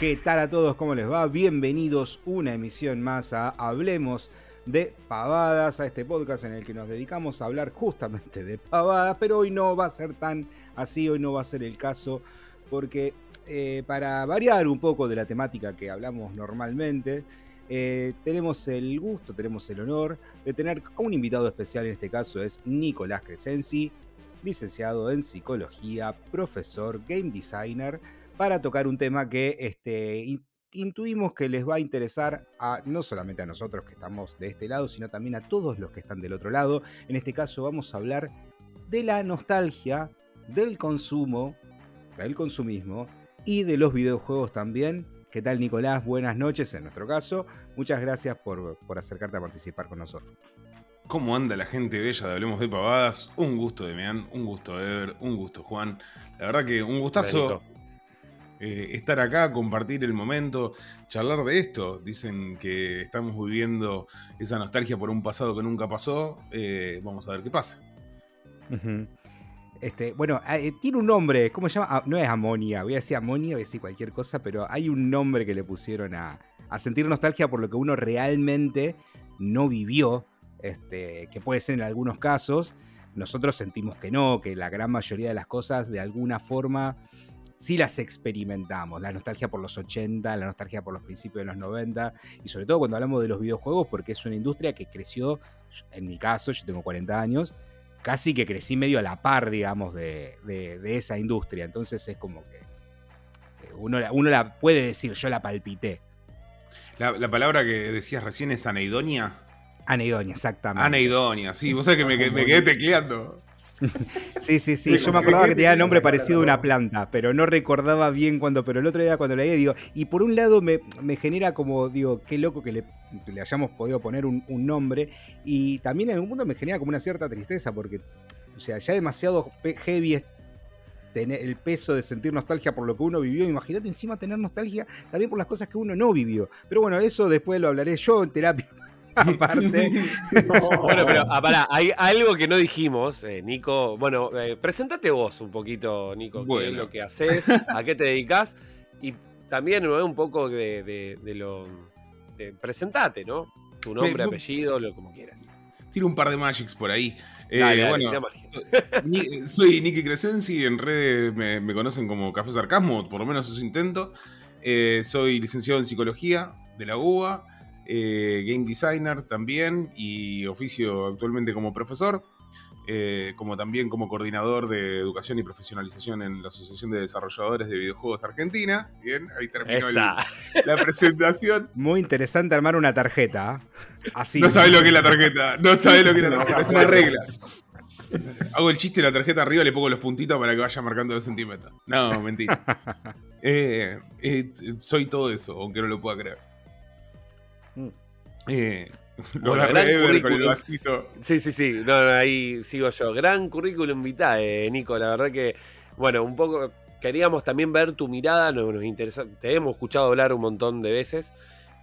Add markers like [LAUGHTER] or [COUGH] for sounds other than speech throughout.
¿Qué tal a todos? ¿Cómo les va? Bienvenidos una emisión más a Hablemos de Pavadas, a este podcast en el que nos dedicamos a hablar justamente de pavadas, pero hoy no va a ser tan así, hoy no va a ser el caso, porque eh, para variar un poco de la temática que hablamos normalmente, eh, tenemos el gusto, tenemos el honor de tener a un invitado especial, en este caso es Nicolás Crescenzi, licenciado en psicología, profesor, game designer, para tocar un tema que este, intuimos que les va a interesar a no solamente a nosotros que estamos de este lado, sino también a todos los que están del otro lado. En este caso vamos a hablar de la nostalgia, del consumo, del consumismo y de los videojuegos también. ¿Qué tal Nicolás? Buenas noches en nuestro caso. Muchas gracias por, por acercarte a participar con nosotros. ¿Cómo anda la gente bella de Hablemos de Pavadas? Un gusto de Mean, un gusto de ver, un gusto Juan. La verdad que un gustazo eh, estar acá, compartir el momento, charlar de esto. Dicen que estamos viviendo esa nostalgia por un pasado que nunca pasó. Eh, vamos a ver qué pasa. Este, bueno, eh, tiene un nombre, ¿cómo se llama? Ah, no es amonia, voy a decir amonia, voy a decir cualquier cosa, pero hay un nombre que le pusieron a, sentir nostalgia por lo que uno realmente no vivió, este, que puede ser en algunos casos. Nosotros sentimos que no, que la gran mayoría de las cosas de alguna forma sí las experimentamos. La nostalgia por los 80, la nostalgia por los principios de los 90 y sobre todo cuando hablamos de los videojuegos porque es una industria que creció, en mi caso, yo tengo 40 años, casi que crecí medio a la par, digamos, de, esa industria. Entonces es como que eh, uno, uno la puede decir, yo la palpité. La, palabra que decías recién es aneidonia. Aneidonia, exactamente. Aneidonia, sí, vos sabés que me, me quedé tecleando. [LAUGHS] Sí, sí, sí. Yo me acordaba que tenía el nombre parecido a una planta, pero no recordaba bien cuando. Pero el otro día cuando leí, digo. Y por un lado me, genera como, digo, qué loco que le, hayamos podido poner un, nombre. Y también en algún punto me genera como una cierta tristeza, porque, o sea, ya demasiado heavy es tener el peso de sentir nostalgia por lo que uno vivió. Imagínate encima tener nostalgia también por las cosas que uno no vivió. Pero bueno, eso después lo hablaré yo en terapia [LAUGHS] aparte. [LAUGHS] Bueno, pero ah, hay algo que no dijimos, eh, Nico. Bueno, eh, presentate vos un poquito, Nico, qué es lo que haces, a qué te dedicas y también un poco de, lo. presentate, ¿no? Tu nombre, apellido, lo como quieras. Tiro un par de magics por ahí. Eh, bueno, [LAUGHS] soy Nicky Crescenzi, en redes me, conocen como Café Sarcasmo, por lo menos eso intento. soy licenciado en psicología de la UBA. Eh, game designer también y oficio actualmente como profesor, eh, como también como coordinador de educación y profesionalización en la Asociación de Desarrolladores de Videojuegos Argentina. Bien, ahí terminó [LAUGHS] la presentación. Muy interesante armar una tarjeta. ¿ah? Así. No sabes lo que es la tarjeta, no sabes lo que es la tarjeta, es una regla. Hago el chiste de la tarjeta arriba, le pongo los puntitos para que vaya marcando los centímetros. No, mentira. [LAUGHS] Eh, soy todo eso, aunque no lo pueda creer. Mm. Eh, [LAUGHS] gran Sí, sí, sí. ahí sigo yo. Gran currículum vitae, Nico. La verdad que, bueno, un poco queríamos también ver tu mirada. Nos, interesa. Te hemos escuchado hablar un montón de veces.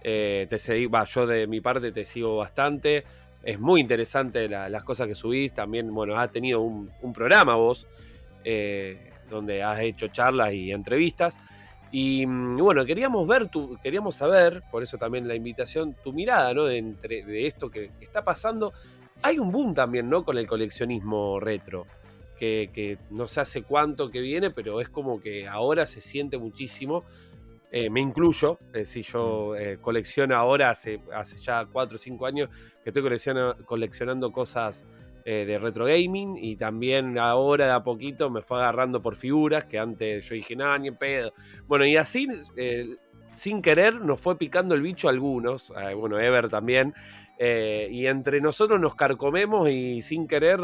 Eh, te seguí, yo de mi parte te sigo bastante. Es muy interesante las cosas que subís. También, bueno, has tenido un, programa vos, eh, donde has hecho charlas y entrevistas. Y, mm, bueno, queríamos ver, tu, queríamos saber, por eso también la invitación, tu mirada, ¿no? De, entre, de esto que, está pasando. Hay un boom también, ¿no? Con el coleccionismo retro, que, no sé hace cuánto que viene, pero es como que ahora se siente muchísimo. Eh, me incluyo, es decir, yo eh, colecciono ahora hace, hace ya 4 o 5 años que estoy coleccionando cosas eh, de retro gaming y también ahora de a poquito me fue agarrando por figuras que antes yo dije, nada, ni pedo. Bueno, y así, eh, sin querer, nos fue picando el bicho algunos, eh, bueno, Ever también. y entre nosotros nos carcomemos y sin querer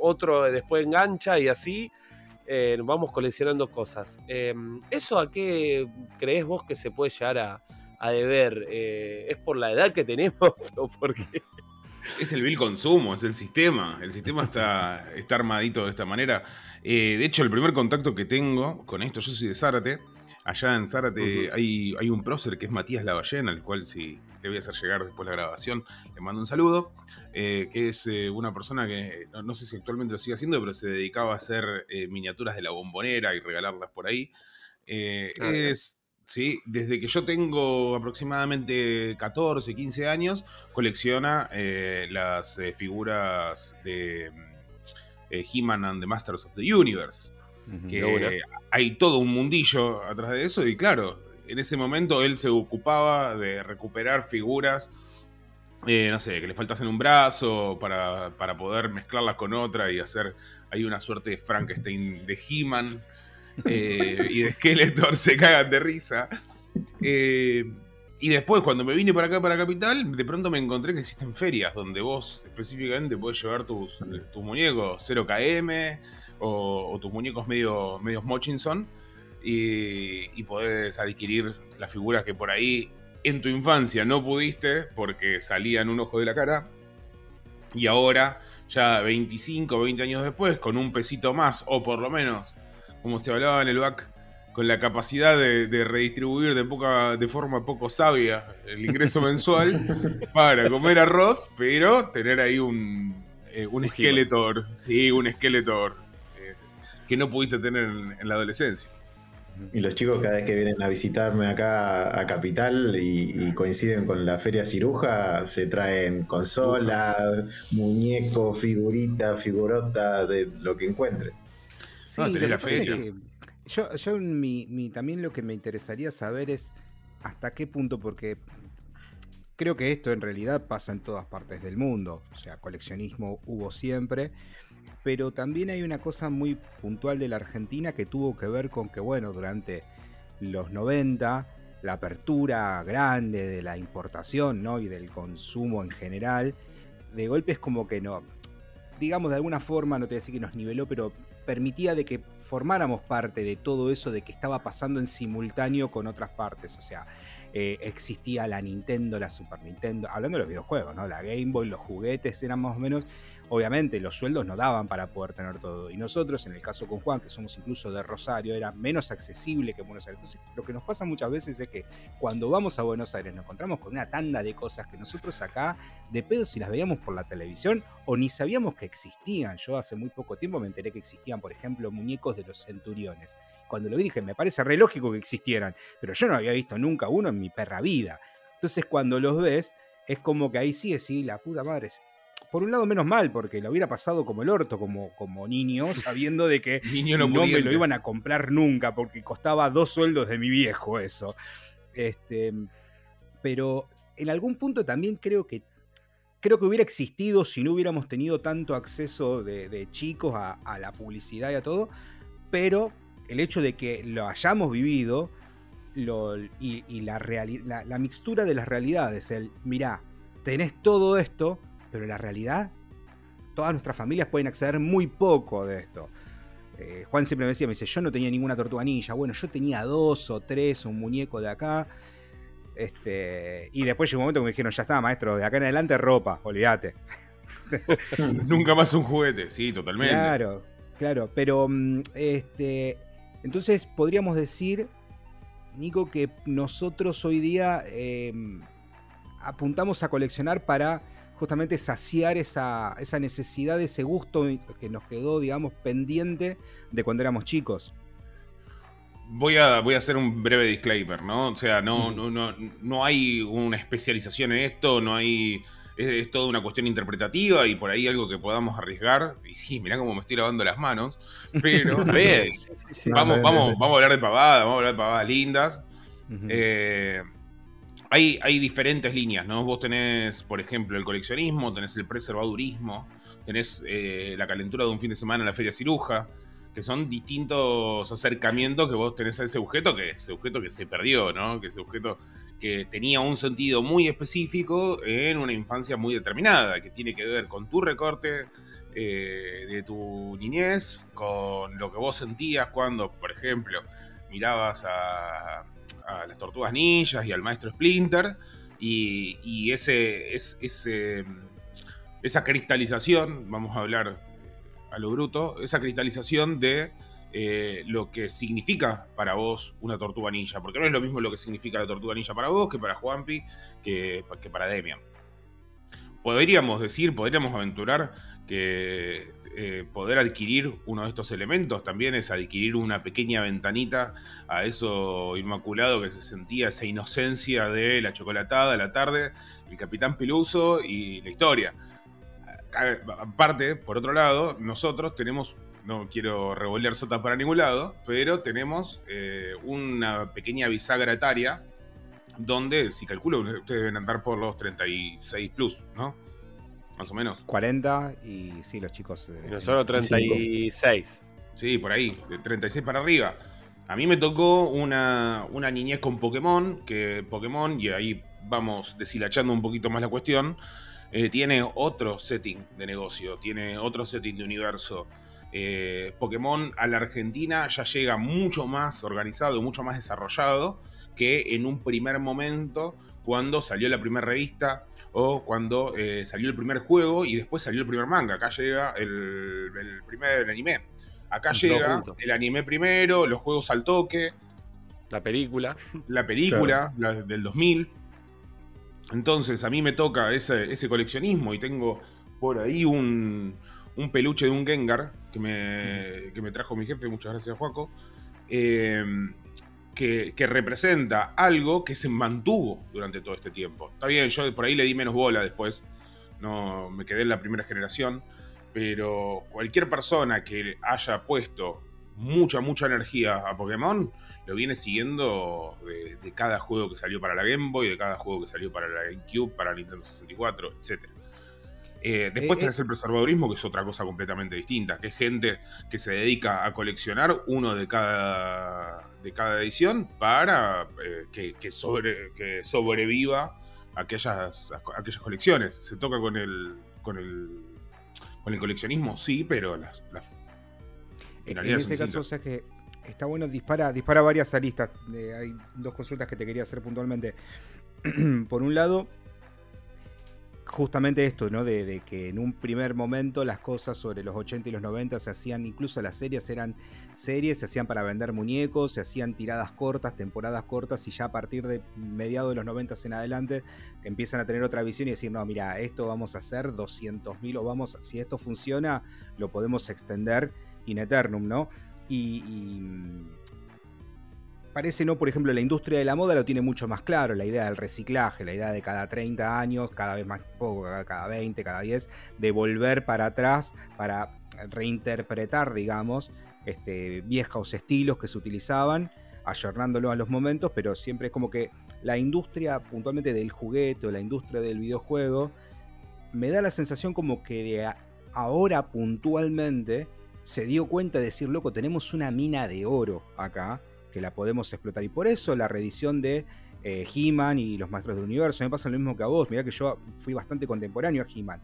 otro después engancha y así vamos coleccionando cosas. ¿Eso a qué crees vos que se puede llegar a, a deber? ¿Es por la edad que tenemos [LAUGHS] o porque es el vil consumo, es el sistema. El sistema está, [LAUGHS] está armadito de esta manera. Eh, de hecho, el primer contacto que tengo con esto, yo soy de Zárate. Allá en Zárate hay, hay, un prócer que es Matías Lavallén, al cual si le voy a hacer llegar después la grabación, le mando un saludo. Eh, que es eh, una persona que no, sé si actualmente lo sigue haciendo, pero se dedicaba a hacer miniaturas de la bombonera y regalarlas por ahí. Ah, es ¿sí? Desde que yo tengo aproximadamente 14, 15 años, colecciona eh, las eh, figuras de He-Man and the Masters of the Universe. que hay todo un mundillo atrás de eso y claro, en ese momento él se ocupaba de recuperar figuras, no sé, que le faltasen un brazo para, para poder mezclarlas con otra y hacer ahí una suerte de Frankenstein de He-Man. Eh, y de Skeletor se cagan de risa. Eh, y después, cuando me vine para acá, para Capital, de pronto me encontré que existen ferias donde vos específicamente podés llevar tus, tus muñecos 0KM o, tus muñecos medio, medios Mochinson y, y podés adquirir las figuras que por ahí en tu infancia no pudiste porque salían un ojo de la cara y ahora, ya 25 o 20 años después, con un pesito más o por lo menos como se hablaba en el back, con la capacidad de, redistribuir de, poca, de forma poco sabia el ingreso mensual [LAUGHS] para comer arroz, pero tener ahí un, eh, un Skeletor, sí, un Skeletor eh, que no pudiste tener en, la adolescencia. Y los chicos cada vez que vienen a visitarme acá a Capital y, coinciden con la feria ciruja, se traen consolas, muñecos, figuritas, figurotas, de lo que encuentren yo, yo mi, también lo que me interesaría saber es hasta qué punto, porque creo que esto en realidad pasa en todas partes del mundo. O sea, coleccionismo hubo siempre. Pero también hay una cosa muy puntual de la Argentina que tuvo que ver con que, bueno, durante los 90, la apertura grande de la importación ¿no? y del consumo en general, de golpe es como que no, digamos de alguna forma, no te voy a decir que nos niveló, pero permitía de que formáramos parte de todo eso de que estaba pasando en simultáneo con otras partes. O sea, eh, existía la Nintendo, la Super Nintendo, hablando de los videojuegos, ¿no? La Game Boy, los juguetes eran más o menos obviamente los sueldos no daban para poder tener todo. Y nosotros, en el caso con Juan, que somos incluso de Rosario, era menos accesible que Buenos Aires. Entonces, lo que nos pasa muchas veces es que cuando vamos a Buenos Aires nos encontramos con una tanda de cosas que nosotros acá, de pedo, si las veíamos por la televisión o ni sabíamos que existían. Yo hace muy poco tiempo me enteré que existían, por ejemplo, muñecos de los centuriones. Cuando lo vi dije, me parece re lógico que existieran, pero yo no había visto nunca uno en mi perra vida. Entonces, cuando los ves, es como que ahí sí, sí, la puta madre, por un lado menos mal, porque lo hubiera pasado como el orto, como, como niño, [LAUGHS] sabiendo de que no, me lo iban a comprar nunca, porque costaba dos sueldos de mi viejo eso. Este, pero en algún punto también creo que creo que hubiera existido si no hubiéramos tenido tanto acceso de, chicos a, la publicidad y a todo, pero el hecho de que lo hayamos vivido y, la, la, la, mixtura de las realidades, el, mirá, tenés todo esto, pero en la realidad, todas nuestras familias pueden acceder muy poco de esto. Eh, Juan siempre me decía, me dice, yo no tenía ninguna tortuga ninja. Bueno, yo tenía dos o tres, un muñeco de acá. Este, y después llegó un momento que me dijeron, ya está, maestro, de acá en adelante ropa, olvídate. [LAUGHS] Nunca más un juguete, sí, totalmente. Claro, claro. Pero, mm, este, entonces podríamos decir, Nico, que nosotros hoy día em, apuntamos a coleccionar para justamente saciar esa, esa necesidad, ese gusto que nos quedó, digamos, pendiente de cuando éramos chicos. Voy a, voy a hacer un breve disclaimer, ¿no? O sea, no, no, no, no hay una especialización en esto, no hay. Es, toda una cuestión interpretativa y por ahí algo que podamos arriesgar. Y sí, mirá cómo me estoy lavando las manos. [LAUGHS] Pero. [LAUGHS] vamos, vamos, vamos a hablar de pavadas, vamos a hablar de pavadas lindas. eh, hay, diferentes líneas, ¿no? Vos tenés, por ejemplo, el coleccionismo, tenés el preservadurismo, tenés eh, la calentura de un fin de semana en la feria ciruja, que son distintos acercamientos que vos tenés a ese objeto, que ese objeto que se perdió, ¿no? Que ese objeto que tenía un sentido muy específico en una infancia muy determinada, que tiene que ver con tu recorte eh, de tu niñez, con lo que vos sentías cuando, por ejemplo, mirabas a a las tortugas ninjas y al maestro Splinter. Y, ese, es, ese, esa cristalización, vamos a hablar eh, a lo bruto, esa cristalización de eh, lo que significa para vos una tortuga ninja. Porque no es lo mismo lo que significa la tortuga ninja para vos que para Juanpi, que, que para Demian. podríamos decir, podríamos aventurar que eh, poder adquirir uno de estos elementos también es adquirir una pequeña ventanita a eso inmaculado que se sentía, esa inocencia de la chocolatada, la tarde, el capitán Peluso y la historia. Aparte, por otro lado, nosotros tenemos, no quiero revolver sota para ningún lado, pero tenemos eh, una pequeña bisagra etaria donde, si calculo, ustedes deben andar por los 36 plus, ¿no? Más o menos. 40 y sí, los chicos. De, nosotros 36. Sí, por ahí, de 36 para arriba. A mí me tocó una, una niñez con Pokémon, que Pokémon, y ahí vamos deshilachando un poquito más la cuestión, eh, tiene otro setting de negocio, tiene otro setting de universo. Eh, Pokémon a la Argentina ya llega mucho más organizado, mucho más desarrollado que en un primer momento cuando salió la primera revista o cuando eh, salió el primer juego y después salió el primer manga. Acá llega el, primer anime. Acá llega el anime primero, los juegos al toque. La película. La película del 2000. Entonces a mí me toca ese, coleccionismo y tengo por ahí un, peluche de un Gengar que me, que me trajo mi jefe, muchas gracias Juaco, eh, que, representa algo que se mantuvo durante todo este tiempo. Está bien, yo por ahí le di menos bola después, no me quedé en la primera generación, pero cualquier persona que haya puesto mucha, mucha energía a Pokémon, lo viene siguiendo de, cada juego que salió para la Game Boy, de cada juego que salió para la GameCube, para Nintendo 64, etc. Eh, después eh, tenés eh. el preservadurismo, que es otra cosa completamente distinta, que es gente que se dedica a coleccionar uno de cada, de cada edición para que, sobre, que sobreviva aquellas, aquellas colecciones. Se toca con el, con el, con el coleccionismo, sí, pero las, en ese caso, o sea que está bueno, dispara, dispara varias aristas. hay dos consultas que te quería hacer puntualmente. [CLEARS THROAT] Por un lado, justamente esto, ¿no? De, que en un primer momento las cosas sobre los 80 y los 90 se hacían, incluso las series eran series, se hacían para vender muñecos, se hacían tiradas cortas, temporadas cortas, y ya a partir de mediados de los 90 en adelante empiezan a tener otra visión y decir, no, mira, esto vamos a hacer 200.000 o vamos, si esto funciona, lo podemos extender in eternum, ¿no? Y, parece, ¿no? Por ejemplo, la industria de la moda lo tiene mucho más claro, la idea del reciclaje, la idea de cada 30 años, cada vez más poco, cada 20, cada 10, de volver para atrás para reinterpretar, digamos, este, viejos estilos que se utilizaban, ayornándolo a los momentos, pero siempre es como que la industria puntualmente del juguete o la industria del videojuego, me da la sensación como que de ahora puntualmente se dio cuenta de decir, loco, tenemos una mina de oro acá la podemos explotar. Y por eso la reedición de eh, He-Man y los Maestros del Universo me pasa lo mismo que a vos. Mirá que yo fui bastante contemporáneo a He-Man.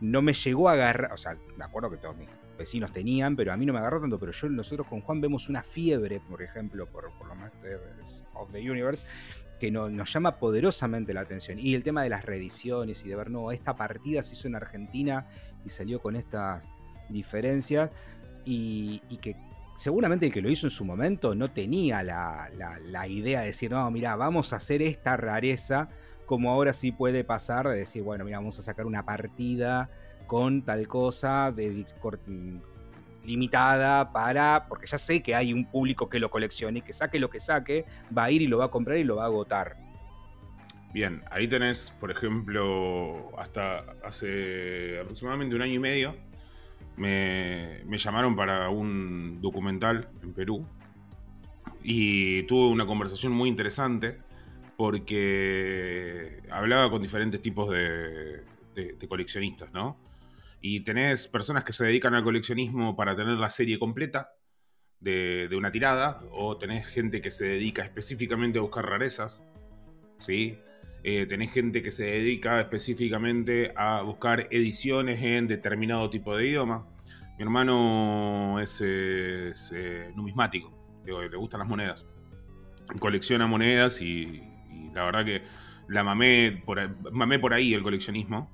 No me llegó a agarrar, o sea, me acuerdo que todos mis vecinos tenían, pero a mí no me agarró tanto. Pero yo, nosotros con Juan vemos una fiebre, por ejemplo, por, los Masters of the Universe, que nos llama poderosamente la atención. Y el tema de las reediciones y de ver, no, esta partida se hizo en Argentina y salió con estas diferencias y, que seguramente el que lo hizo en su momento no tenía la, idea de decir, no, mira, vamos a hacer esta rareza, como ahora sí puede pasar, de decir, bueno, mira, vamos a sacar una partida con tal cosa de limitada para, porque ya sé que hay un público que lo coleccione y que saque lo que saque, va a ir y lo va a comprar y lo va a agotar. Bien, ahí tenés, por ejemplo, hasta hace aproximadamente un año y medio, me, llamaron para un documental en Perú y tuve una conversación muy interesante porque hablaba con diferentes tipos de, coleccionistas, ¿no? Y tenés personas que se dedican al coleccionismo para tener la serie completa de, una tirada, o tenés gente que se dedica específicamente a buscar rarezas, ¿sí? Eh, tenés gente que se dedica específicamente a buscar ediciones en determinado tipo de idioma. Mi hermano es, eh, numismático, le gustan las monedas. Colecciona monedas y, la verdad que la mamé por, mamé por ahí el coleccionismo.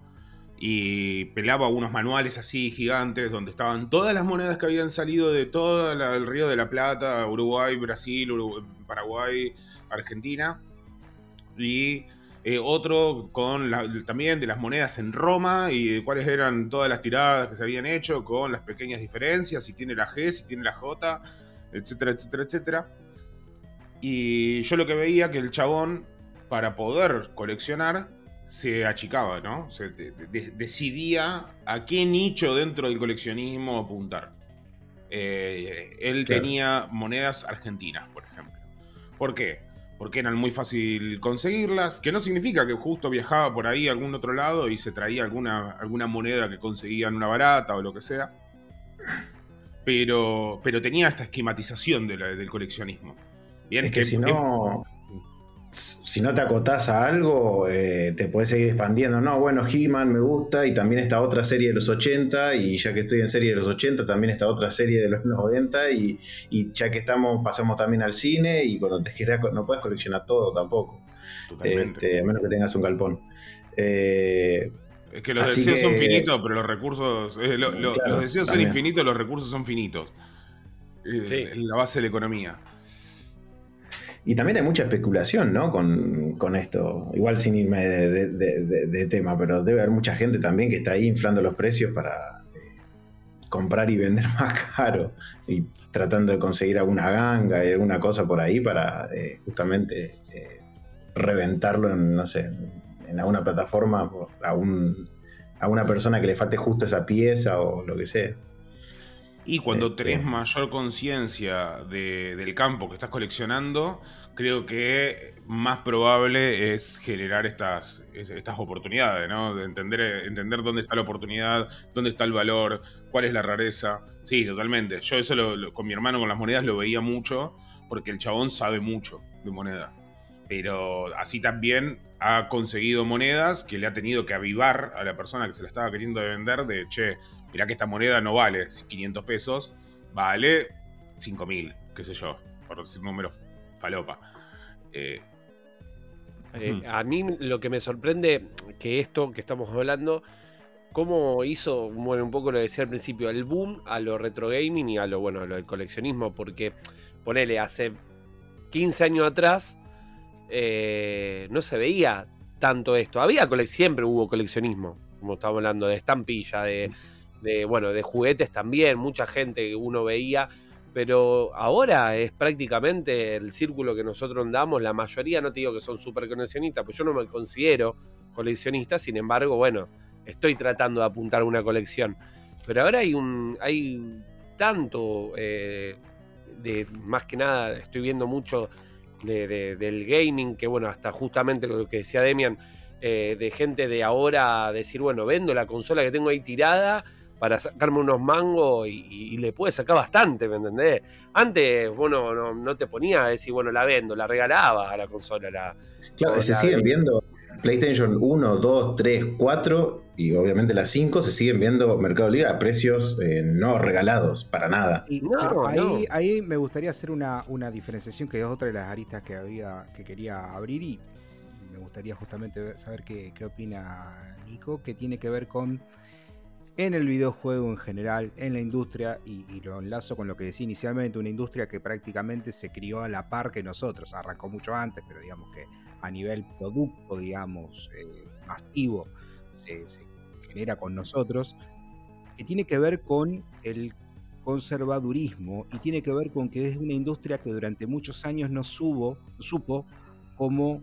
Y pelaba unos manuales así gigantes donde estaban todas las monedas que habían salido de todo el Río de la Plata, Uruguay, Brasil, Paraguay, Argentina. Y Eh, otro con también de las monedas en Roma y cuáles eran todas las tiradas que se habían hecho con las pequeñas diferencias, si tiene la G, si tiene la J, etcétera, etcétera, etcétera. Y yo lo que veía que el chabón, para poder coleccionar, se achicaba, ¿no? Se decidía a qué nicho dentro del coleccionismo apuntar. Eh, él tenía monedas argentinas, por ejemplo. ¿Por qué? Porque eran muy fácil conseguirlas, que no significa que justo viajaba por ahí a algún otro lado y se traía alguna, alguna moneda que conseguían una barata o lo que sea. Pero, pero tenía esta esquematización del coleccionismo. Bien, es que, si no si no te acotás a algo, eh, te puedes seguir expandiendo. No, bueno, He-Man me gusta y también esta otra serie de los 80 y ya que estoy en serie de los 80, también esta otra serie de los 90 y, ya que estamos, pasamos también al cine y cuando te quieras, no puedes coleccionar todo tampoco. Este, a menos que tengas un galpón. Eh, es que los deseos son finitos, pero los recursos. Eh, los deseos son infinitos, los recursos son finitos. La base de la economía. Y también hay mucha especulación, ¿no? Con, esto. Igual sin irme de, tema, pero debe haber mucha gente también que está ahí inflando los precios para eh, comprar y vender [LAUGHS] más caro. Y tratando de conseguir alguna ganga y alguna cosa por ahí para eh, justamente eh, reventarlo en, no sé, en alguna plataforma a, un, a una persona que le falte justo esa pieza o lo que sea. Y cuando este. tenés mayor conciencia del campo que estás coleccionando, creo que más probable es generar estas, estas oportunidades, ¿no? De entender, entender dónde está la oportunidad, dónde está el valor, cuál es la rareza. Sí, totalmente. Yo eso con mi hermano con las monedas lo veía mucho, porque el chabón sabe mucho de moneda. Pero así también ha conseguido monedas que le ha tenido que avivar a la persona que se la estaba queriendo vender de, che, mirá que esta moneda no vale 500 pesos, vale 5000, qué sé yo, por decir número falopa. Eh, eh, a mí lo que me sorprende que esto que estamos hablando, cómo hizo, bueno, un poco lo decía al principio, el boom a lo retro gaming y a lo, bueno, a lo del coleccionismo, porque ponele, hace 15 años atrás eh, no se veía tanto esto. Había siempre hubo coleccionismo, como estamos hablando, de estampilla, de de, bueno, de juguetes también, mucha gente que uno veía, pero ahora es prácticamente el círculo que nosotros andamos, la mayoría, no te digo que son súper coleccionistas, pues yo no me considero coleccionista, sin embargo, bueno, estoy tratando de apuntar una colección. Pero ahora hay un. hay tanto eh, de más que nada, estoy viendo mucho del gaming, que bueno, hasta justamente lo que decía Demian, eh, de gente de ahora decir, bueno, vendo la consola que tengo ahí tirada para sacarme unos mangos y, le puede sacar bastante, ¿me entendés? Antes, bueno, no, te ponía a decir, bueno, la vendo, la regalaba a la consola. La, claro, se siguen viendo PlayStation 1, 2, 3, 4 y obviamente las 5 se siguen viendo Mercado Libre a precios eh, no regalados, para nada. no, ahí, ahí, me gustaría hacer una, una, diferenciación que es otra de las aristas que, había, que quería abrir y me gustaría justamente saber qué, qué opina Nico, que tiene que ver con en el videojuego en general, en la industria, y, lo enlazo con lo que decía inicialmente, una industria que prácticamente se crió a la par que nosotros, arrancó mucho antes, pero digamos que a nivel producto, digamos, eh, masivo, se, genera con nosotros, que tiene que ver con el conservadurismo y tiene que ver con que es una industria que durante muchos años no supo cómo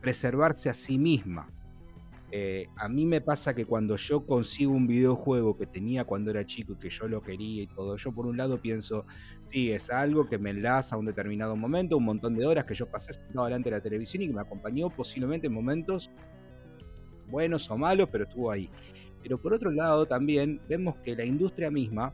preservarse a sí misma. Eh, a mí me pasa que cuando yo consigo un videojuego que tenía cuando era chico y que yo lo quería y todo, yo por un lado pienso, sí, es algo que me enlaza a un determinado momento, un montón de horas que yo pasé sentado delante de la televisión y que me acompañó posiblemente en momentos buenos o malos, pero estuvo ahí. Pero por otro lado también vemos que la industria misma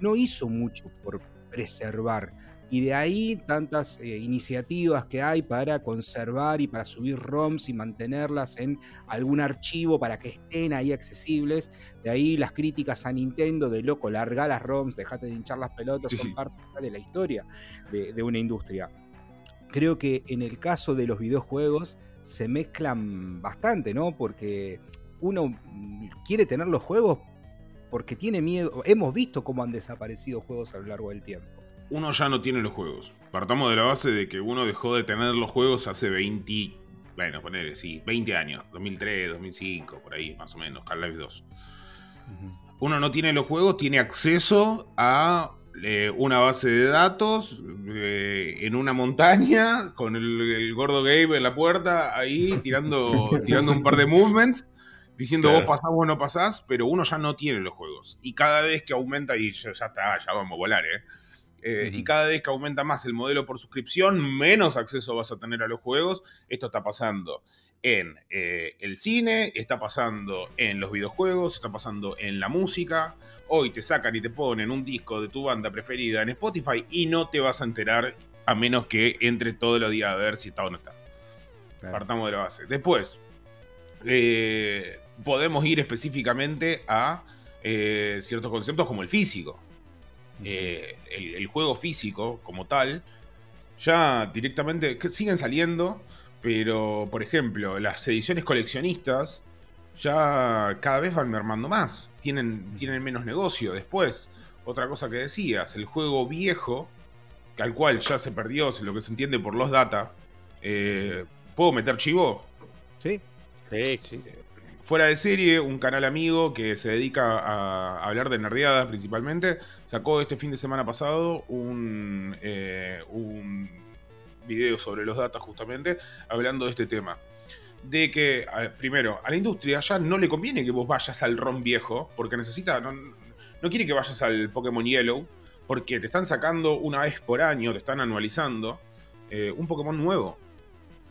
no hizo mucho por preservar y de ahí tantas eh, iniciativas que hay para conservar y para subir ROMs y mantenerlas en algún archivo para que estén ahí accesibles. De ahí las críticas a Nintendo de loco, larga las ROMs, dejate de hinchar las pelotas, son parte de la historia de, una industria. Creo que en el caso de los videojuegos se mezclan bastante, ¿no? Porque uno quiere tener los juegos porque tiene miedo. Hemos visto cómo han desaparecido juegos a lo largo del tiempo uno ya no tiene los juegos. Partamos de la base de que uno dejó de tener los juegos hace 20, bueno, poner, sí, 20 años, 2003, 2005, por ahí más o menos, Half-Life 2. Uno no tiene los juegos, tiene acceso a eh, una base de datos eh, en una montaña con el, gordo Gabe en la puerta ahí tirando, [LAUGHS] tirando un par de movements diciendo vos pasás, vos no pasás, pero uno ya no tiene los juegos. Y cada vez que aumenta, y ya, está, ya vamos a volar, ¿eh? Eh y cada vez que aumenta más el modelo por suscripción, menos acceso vas a tener a los juegos. Esto está pasando en eh, el cine, está pasando en los videojuegos, está pasando en la música. Hoy te sacan y te ponen un disco de tu banda preferida en Spotify y no te vas a enterar a menos que entre todos los días a ver si está o no está. Partamos de la base. Después, eh, podemos ir específicamente a ciertos conceptos como el físico. Eh, el, juego físico como tal, ya directamente siguen saliendo, pero por ejemplo, las ediciones coleccionistas ya cada vez van mermando más, tienen, tienen menos negocio. Después, otra cosa que decías, el juego viejo, al cual ya se perdió, lo que se entiende por los data, eh, ¿puedo meter chivo? Sí. Sí, sí. Fuera de serie, un canal amigo que se dedica a hablar de nerdeadas principalmente, sacó este fin de semana pasado un, eh, video sobre los datos justamente, hablando de este tema. De que, primero, a la industria ya no le conviene que vos vayas al ROM viejo, porque necesita, no, no quiere que vayas al Pokémon Yellow, porque te están sacando una vez por año, te están anualizando eh, un Pokémon nuevo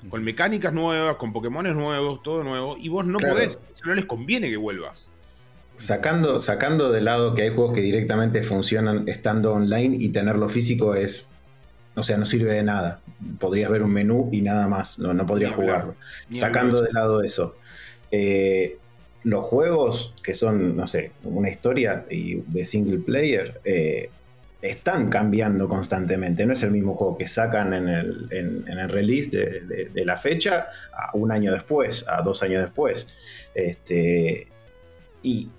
con mecánicas nuevas, con Pokémon nuevos, todo nuevo, y vos no podés, no les conviene que vuelvas. Sacando, sacando de lado que hay juegos que directamente funcionan estando online y tenerlo físico es. O sea, no sirve de nada. Podrías ver un menú y nada más. No, no podrías jugarlo. Sacando de lado eso. Eh, los juegos que son, no sé, una historia de single player, eh, están cambiando constantemente. No es el mismo juego que sacan en el, en, el release de, la fecha a un año después, a dos años después. Este, y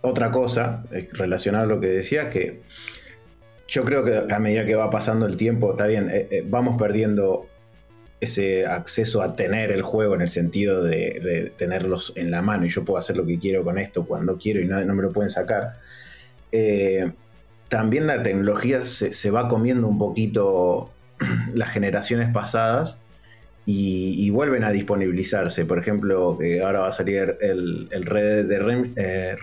otra cosa relacionada a lo que decía, que yo creo que a medida que va pasando el tiempo, está bien, eh, eh, vamos perdiendo ese acceso a tener el juego en el sentido de, tenerlos en la mano y yo puedo hacer lo que quiero con esto cuando quiero y no, no me lo pueden sacar. Eh, también la tecnología se, va comiendo un poquito [CLEARS THROAT] las generaciones pasadas y, vuelven a disponibilizarse. Por ejemplo, ahora va a salir el, Red, Dead, eh,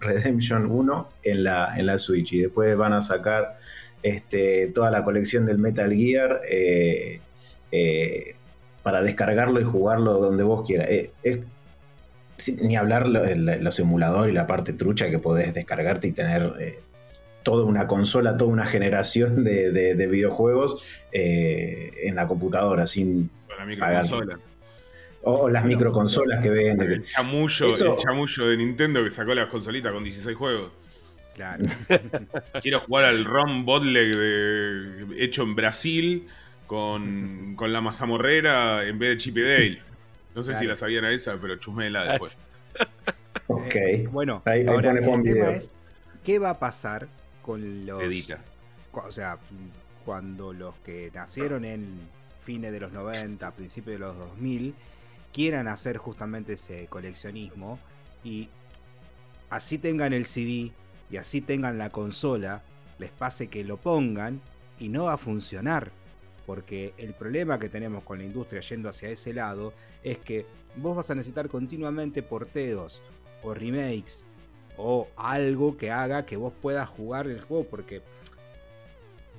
Redemption 1 en la, en la Switch y después van a sacar este, toda la colección del Metal Gear eh, eh, para descargarlo y jugarlo donde vos quieras. ni hablar los emuladores y la parte trucha que podés descargarte y tener toda una consola, toda una generación de, videojuegos eh, en la computadora sin la microconsola. O las microconsolas que venden. El chamullo, de Nintendo que sacó las consolitas con 16 juegos. Claro. [LAUGHS] Quiero jugar al ROM bootleg hecho en Brasil con, la mazamorrera en vez de Chip Dale. No sé si la sabían a esa, pero chusmela después. ok. bueno, ahora el tema es, ¿qué va a pasar con los. O sea, cuando los que nacieron en fines de los 90, principios de los 2000, quieran hacer justamente ese coleccionismo y así tengan el CD y así tengan la consola, les pase que lo pongan y no va a funcionar. Porque el problema que tenemos con la industria yendo hacia ese lado es que vos vas a necesitar continuamente porteos o remakes o algo que haga que vos puedas jugar el juego, porque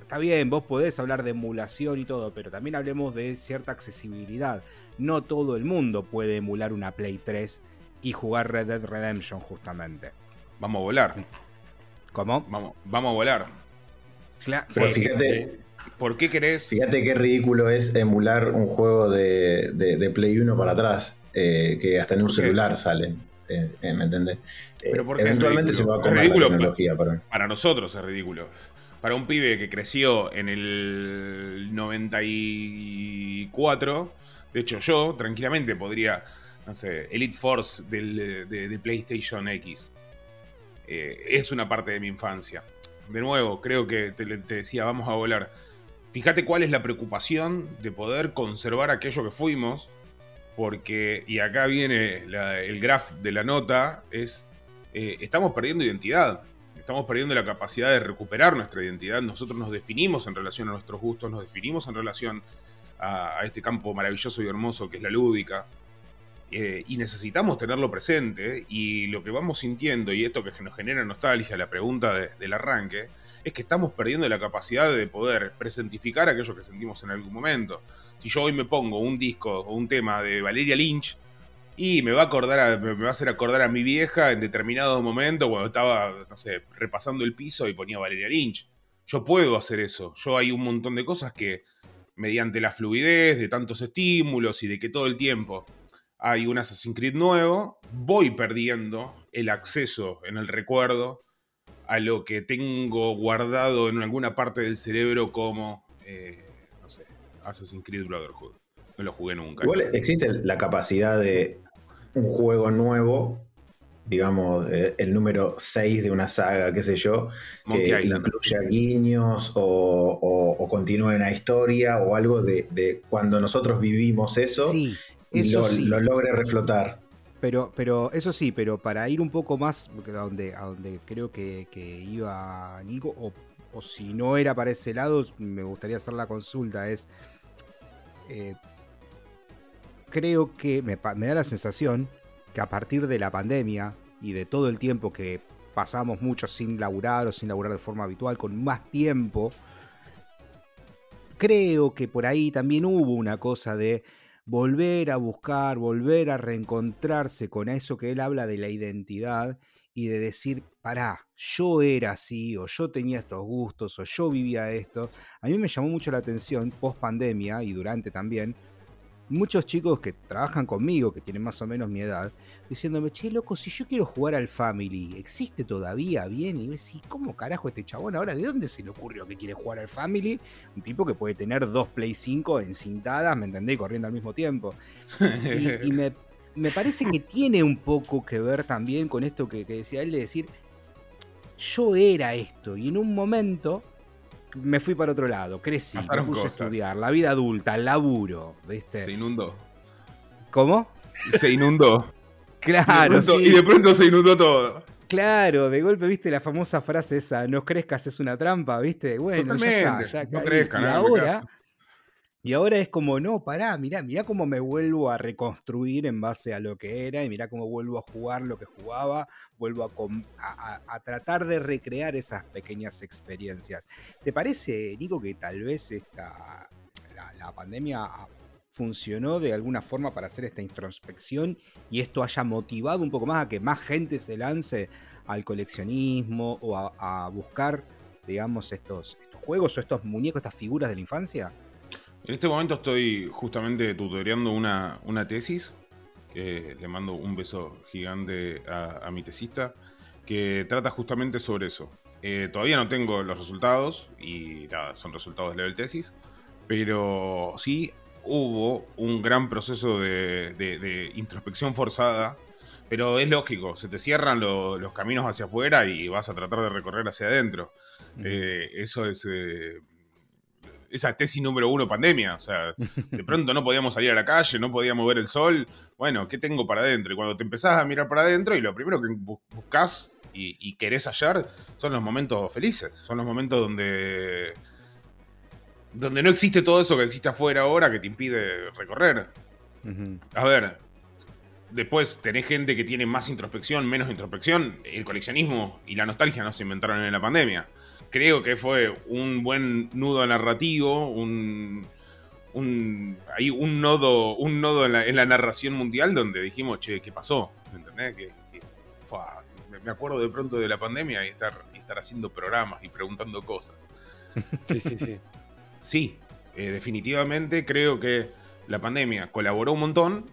está bien, vos podés hablar de emulación y todo, pero también hablemos de cierta accesibilidad. No todo el mundo puede emular una Play 3 y jugar Red Dead Redemption justamente. Vamos a volar. ¿Cómo? Vamos, vamos a volar. Claro. fíjate. ¿Por qué querés? Fíjate qué ridículo es emular un juego de, Play 1 para atrás, eh, que hasta en un celular salen. Eh, eh, ¿Me entendés? Pero porque eventualmente se va a comer la tecnología. Para... para nosotros es ridículo. Para un pibe que creció en el 94, de hecho yo tranquilamente podría, no sé, Elite Force de, PlayStation X. Eh, es una parte de mi infancia. De nuevo, creo que te, te decía, vamos a volar. Fíjate cuál es la preocupación de poder conservar aquello que fuimos porque, y acá viene el graph de la nota, es, eh, estamos perdiendo identidad, estamos perdiendo la capacidad de recuperar nuestra identidad, nosotros nos definimos en relación a nuestros gustos, nos definimos en relación a, este campo maravilloso y hermoso que es la lúdica, eh, y necesitamos tenerlo presente, y lo que vamos sintiendo, y esto que nos genera nostalgia, la pregunta del arranque, es que estamos perdiendo la capacidad de poder presentificar aquello que sentimos en algún momento. Si yo hoy me pongo un disco o un tema de Valeria Lynch, y me va a acordar me va a hacer acordar a mi vieja en determinado momento cuando estaba, no sé, repasando el piso y ponía Valeria Lynch. Yo puedo hacer eso. Yo hay un montón de cosas que, mediante la fluidez de tantos estímulos y de que todo el tiempo hay un Assassin's Creed nuevo, voy perdiendo el acceso en el recuerdo a lo que tengo guardado en alguna parte del cerebro como, eh, no sé, Assassin's Creed Brotherhood. No lo jugué nunca. Igual existe la capacidad de un juego nuevo, digamos, eh, el número 6 de una saga, qué sé yo, que incluya guiños o, continúe en la historia o algo de, cuando nosotros vivimos eso y lo, lo logre reflotar. Pero, pero eso sí, pero para ir un poco más a donde, a donde creo que, iba Nico, o, si no era para ese lado, me gustaría hacer la consulta, es... Eh, creo que me, me da la sensación que a partir de la pandemia y de todo el tiempo que pasamos mucho sin laburar o sin laburar de forma habitual, con más tiempo, creo que por ahí también hubo una cosa de volver a buscar, volver a reencontrarse con eso que él habla de la identidad y de decir, pará, yo era así, o yo tenía estos gustos, o yo vivía esto. A mí me llamó mucho la atención post pandemia y durante también, muchos chicos que trabajan conmigo, que tienen más o menos mi edad, diciéndome, che, loco, si yo quiero jugar al Family, ¿existe todavía bien? Y ves, ¿cómo carajo este chabón ahora? ¿De dónde se le ocurrió que quiere jugar al Family? Un tipo que puede tener dos Play 5 encintadas, ¿me entendés? Corriendo al mismo tiempo. y, me, parece que tiene un poco que ver también con esto que, decía él de decir, yo era esto, y en un momento me fui para otro lado, crecí, me puse a estudiar, la vida adulta, el laburo, ¿viste? Se inundó. ¿Cómo? Se inundó. Claro. Y de, pronto, se inundó todo. Claro, de golpe, viste la famosa frase esa, no crezcas es una trampa, viste. Bueno, ya está, no crezcan, y ahora, y ahora es como, no, pará, mirá, mirá cómo me vuelvo a reconstruir en base a lo que era y mirá cómo vuelvo a jugar lo que jugaba, vuelvo a, tratar de recrear esas pequeñas experiencias. ¿Te parece, Nico, que tal vez esta, la, la pandemia funcionó de alguna forma para hacer esta introspección y esto haya motivado un poco más a que más gente se lance al coleccionismo o a, buscar, digamos, estos, estos juegos o estos muñecos, estas figuras de la infancia? En este momento estoy justamente tutoreando una, una tesis, que le mando un beso gigante a, mi tesista, que trata justamente sobre eso. Eh, todavía no tengo los resultados y nada, son resultados de level tesis, pero sí hubo un gran proceso de, introspección forzada, pero es lógico, se te cierran los caminos hacia afuera y vas a tratar de recorrer hacia adentro. Eh, eso es... Eh, esa tesis número uno, pandemia. O sea, [LAUGHS] de pronto no podíamos salir a la calle, no podíamos ver el sol. Bueno, ¿qué tengo para adentro? Y cuando te empezás a mirar para adentro y lo primero que buscas y, y, querés hallar son los momentos felices. Son los momentos donde donde no existe todo eso que existe afuera ahora que te impide recorrer. A ver, después tenés gente que tiene más introspección, menos introspección. El coleccionismo y la nostalgia no se inventaron en la pandemia. Creo que fue un buen nudo narrativo, un, un, hay un nodo, un nodo en la, narración mundial donde dijimos, che, ¿qué pasó? ¿Me entendés? Que, me acuerdo de pronto de la pandemia y estar, y estar haciendo programas y preguntando cosas. Sí, sí, sí [LAUGHS] sí, eh, definitivamente creo que la pandemia colaboró un montón.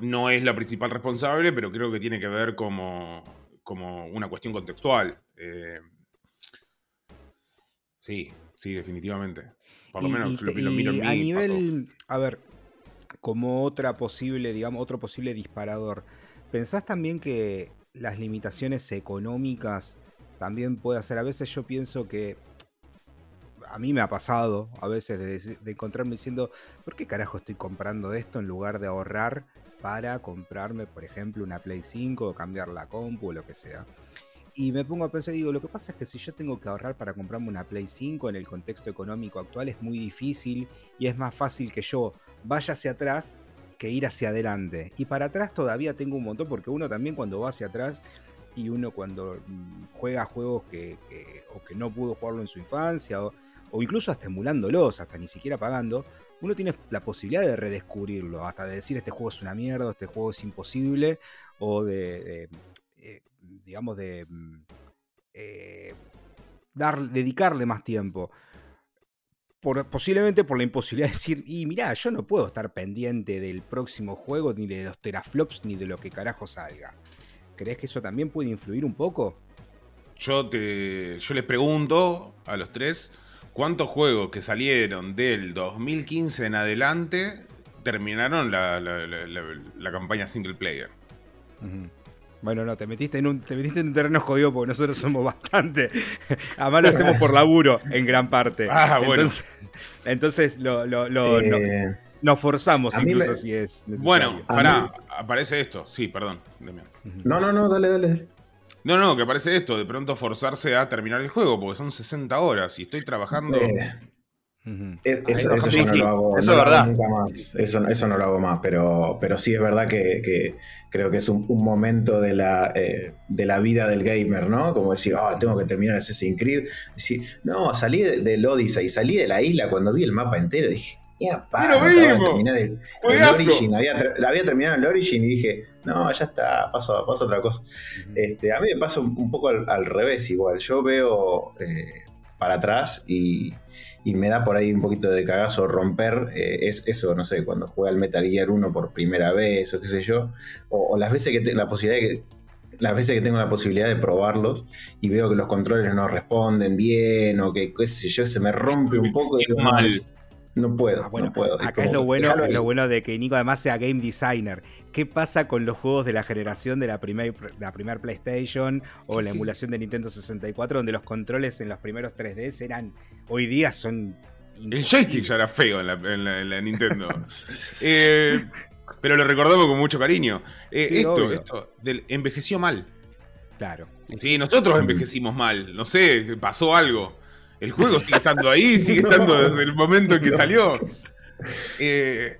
No es la principal responsable, pero creo que tiene que ver como, como una cuestión contextual. Eh, sí, sí, definitivamente. Por lo menos lo, miro en A nivel, a ver, como otra posible, digamos, otro posible disparador, ¿pensás también que las limitaciones económicas también puede hacer? A veces yo pienso que a mí me ha pasado a veces de, encontrarme diciendo, ¿por qué carajo estoy comprando esto en lugar de ahorrar para comprarme, por ejemplo, una Play 5 o cambiar la compu o lo que sea? Y me pongo a pensar y digo, lo que pasa es que si yo tengo que ahorrar para comprarme una Play 5 en el contexto económico actual es muy difícil y es más fácil que yo vaya hacia atrás que ir hacia adelante. Y para atrás todavía tengo un montón porque uno también cuando va hacia atrás y uno cuando mm, juega juegos que, o que no pudo jugarlo en su infancia o, incluso hasta emulándolos, hasta ni siquiera pagando, uno tiene la posibilidad de redescubrirlo, hasta de decir este juego es una mierda, este juego es imposible, o de, eh, digamos, de mm, eh, dar, dedicarle más tiempo. Por, posiblemente por la imposibilidad de decir, y mirá, yo no puedo estar pendiente del próximo juego, ni de los teraflops, ni de lo que carajo salga. ¿Crees que eso también puede influir un poco? Yo, te, yo les pregunto a los tres, ¿cuántos juegos que salieron del 2015 en adelante terminaron la, campaña single player? Bueno, no, te metiste en un, te metiste en un terreno jodido porque nosotros somos bastante. Además lo hacemos por laburo en gran parte. Ah, bueno. Entonces, lo, eh, nos forzamos incluso si es necesario. Bueno, pará, aparece esto. Sí, perdón. No, no, no, dale, dale. No, no, que aparece esto, de pronto forzarse a terminar el juego, porque son 60 horas y estoy trabajando. Eh, eso, yo no lo hago, eso, verdad. nunca más. Eso, no lo hago más, pero, pero sí es verdad que, creo que es un, momento de la, eh, de la vida del gamer, ¿no? Como decir, oh, tengo que terminar Assassin's Creed. Decir, no, salí del Odyssey, salí de la isla cuando vi el mapa entero, dije, ya, para, terminar el, Origin. Había, había, terminado el Origin y dije, no, ya está, paso, a otra cosa. este, a mí me pasa un, poco al, revés igual. Yo veo eh, para atrás y, me da por ahí un poquito de cagazo romper. Eh, es eso, no sé, cuando juega el Metal Gear 1 por primera vez o qué sé yo. O, las veces que la posibilidad que las veces que tengo la posibilidad de probarlos y veo que los controles no responden bien o que qué sé yo, se me rompe un poco y mal. No puedo, ah, bueno, no puedo. Acá es, lo bueno, lo bueno de que Nico además sea game designer. ¿Qué pasa con los juegos de la generación de la primera la primer PlayStation o la emulación de Nintendo 64, donde los controles en los primeros 3DS eran, hoy día son... El joystick ya era feo en la, Nintendo. [LAUGHS] Eh, pero lo recordamos con mucho cariño. Eh, esto, esto envejeció mal. Claro. Sí, nosotros envejecimos mal. No sé, pasó algo. El juego sigue estando ahí, sigue estando [LAUGHS] desde el momento en que salió. Eh,